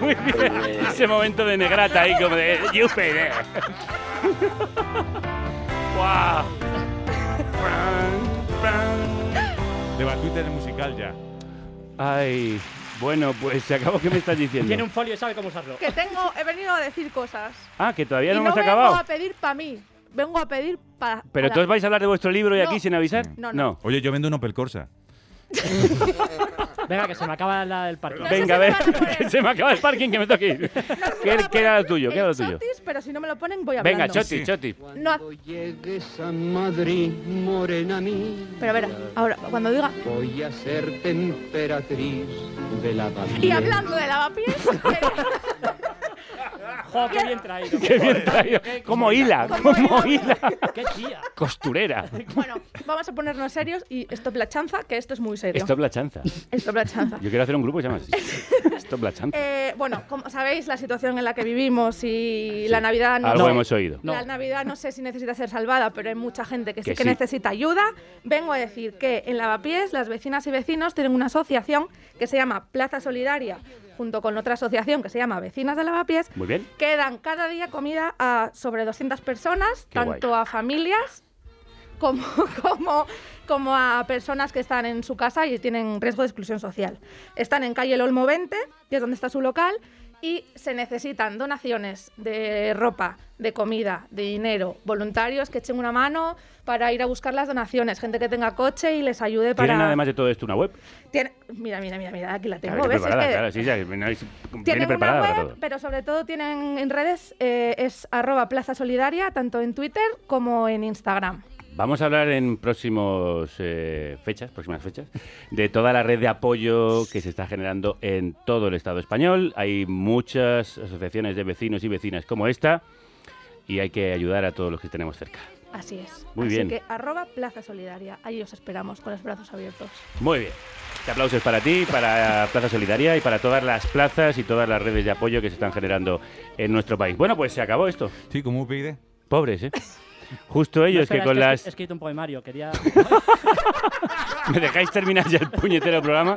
Muy bien. Ese momento de negrata ahí, como de UPD. ¡Guau! De Twitter musical ya. Ay, bueno, pues se acabó. ¿Qué me estás diciendo? Tiene un folio y sabe cómo usarlo. Que tengo, he venido a decir cosas. Ah, que todavía y no no hemos vengo acabado. a pedir para mí, vengo a pedir para... Pero todos vais a hablar de vuestro libro y No. aquí sin avisar. No, no. Oye, yo vendo un Opel Corsa. Venga, que se me acaba la del parque. Venga, a ver, que se me acaba el parking, que me toque ir. ¿Qué, qué era lo tuyo? ¿Qué era lo tuyo? Chotis, pero si no me lo ponen voy. Venga, Choti, Choti. No, ha- Llegues a Madrid, morena mía, pero a ver, ahora, cuando diga... voy a ser temperatriz de la Y hablando de lavapiés, ¡Jo, qué bien traído! Qué bien traído. Como hila, como hila. ¡Qué tía! Costurera. bueno, vamos a ponernos serios y stop la chanza, que esto es muy serio. Stop la chanza. Stop la chanza. Yo quiero hacer un grupo que se llama así. Stop la chanza. Eh, bueno, como sabéis, la situación en la que vivimos y la Navidad no Algo sé- hemos oído. La Navidad no sé si necesita ser salvada, pero hay mucha gente que sí Que sí. necesita ayuda. Vengo a decir que en Lavapiés las vecinas y vecinos tienen una asociación que se llama Plaza Solidaria, junto con otra asociación que se llama Vecinas de Lavapiés, Muy bien. que dan cada día comida a sobre 200 personas, Qué guay. tanto a familias como, como, como a personas que están en su casa y tienen riesgo de exclusión social. Están en calle El Olmo 20, que es donde está su local, y se necesitan donaciones de ropa, de comida, de dinero, voluntarios que echen una mano para ir a buscar las donaciones, gente que tenga coche y les ayude para... ¿Tienen además de todo esto una web? Tiene- Mira, mira, mira, mira, aquí la tengo. Claro, ¿ves? Es preparada, que- claro, sí, ya, tienen preparada una para web, todo. pero sobre todo tienen en redes, eh, es arroba Plaza Solidaria, tanto en Twitter como en Instagram. Vamos a hablar en próximos eh, fechas, próximas fechas, de toda la red de apoyo que se está generando en todo el Estado español. Hay muchas asociaciones de vecinos y vecinas como esta. y hay que ayudar a todos los que tenemos cerca. Así es. Muy Así bien. que arroba Plaza Solidaria. Ahí os esperamos con los brazos abiertos. Muy bien. Este aplauso es para ti, para Plaza Solidaria y para todas las plazas y todas las redes de apoyo que se están generando en nuestro país. Bueno, pues se acabó esto. Sí, como UPyD. Pobres, ¿eh? Justo ellos No, espera, que con es las... He escrito un poemario, quería... ¿Me dejáis terminar ya el puñetero programa?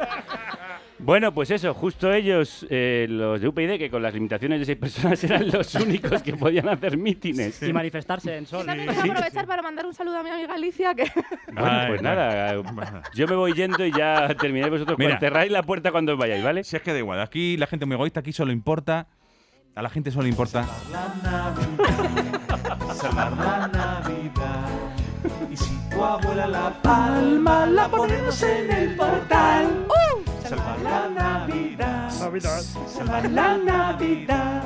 Bueno, pues eso, justo ellos, eh, los de UPyD, que con las limitaciones de seis personas eran los únicos que podían hacer mítines. Y manifestarse en sol. También quiero aprovechar para mandar un saludo a mi amiga Alicia, que Bueno, Ay, pues no. nada, yo me voy yendo y ya termináis vosotros. Mira. Cerráis la puerta cuando os vayáis, ¿vale? Si es que da igual, aquí la gente muy egoísta, aquí solo importa. A la gente solo importa. Salvar la Navidad. Y si tu abuela la palma, la ponemos en el portal. Salvar la Navidad. Salvar la Navidad.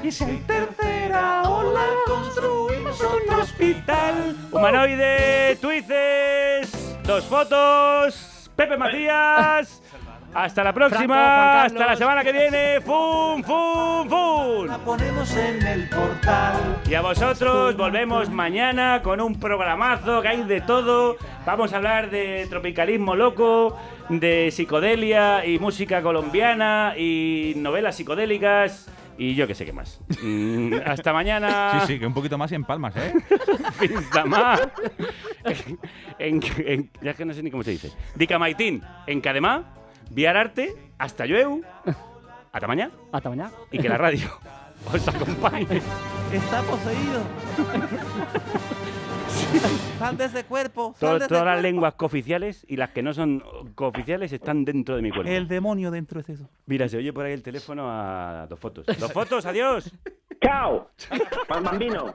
Y si hay tercera ola, construimos un hospital. Humanoide, Twices, dos fotos, Pepe Macías. Hasta la próxima, hasta la semana que viene. ¡Fum, fum, fum! La ponemos en el portal. Y a vosotros volvemos mañana con un programazo que hay de todo. Vamos a hablar de tropicalismo loco, de psicodelia y música colombiana y novelas psicodélicas y yo que sé qué más. Mm, hasta mañana. Sí, sí, que un poquito más y en palmas, ¿eh? Pinzamá. en, en- ya es que no sé ni cómo se dice. Dicamaitín, en Cademá, Viararte, hasta Llueu, hasta mañana Hasta mañana. y que la radio os acompañe. Está poseído. Sal de ese cuerpo. Sal To- de ese todas las lenguas cooficiales y las que no son cooficiales están dentro de mi cuerpo. El demonio dentro es eso. Mira, se oye por ahí el teléfono a dos fotos. ¡Dos fotos! ¡Adiós! ¡Chao! ¡Pal bambino!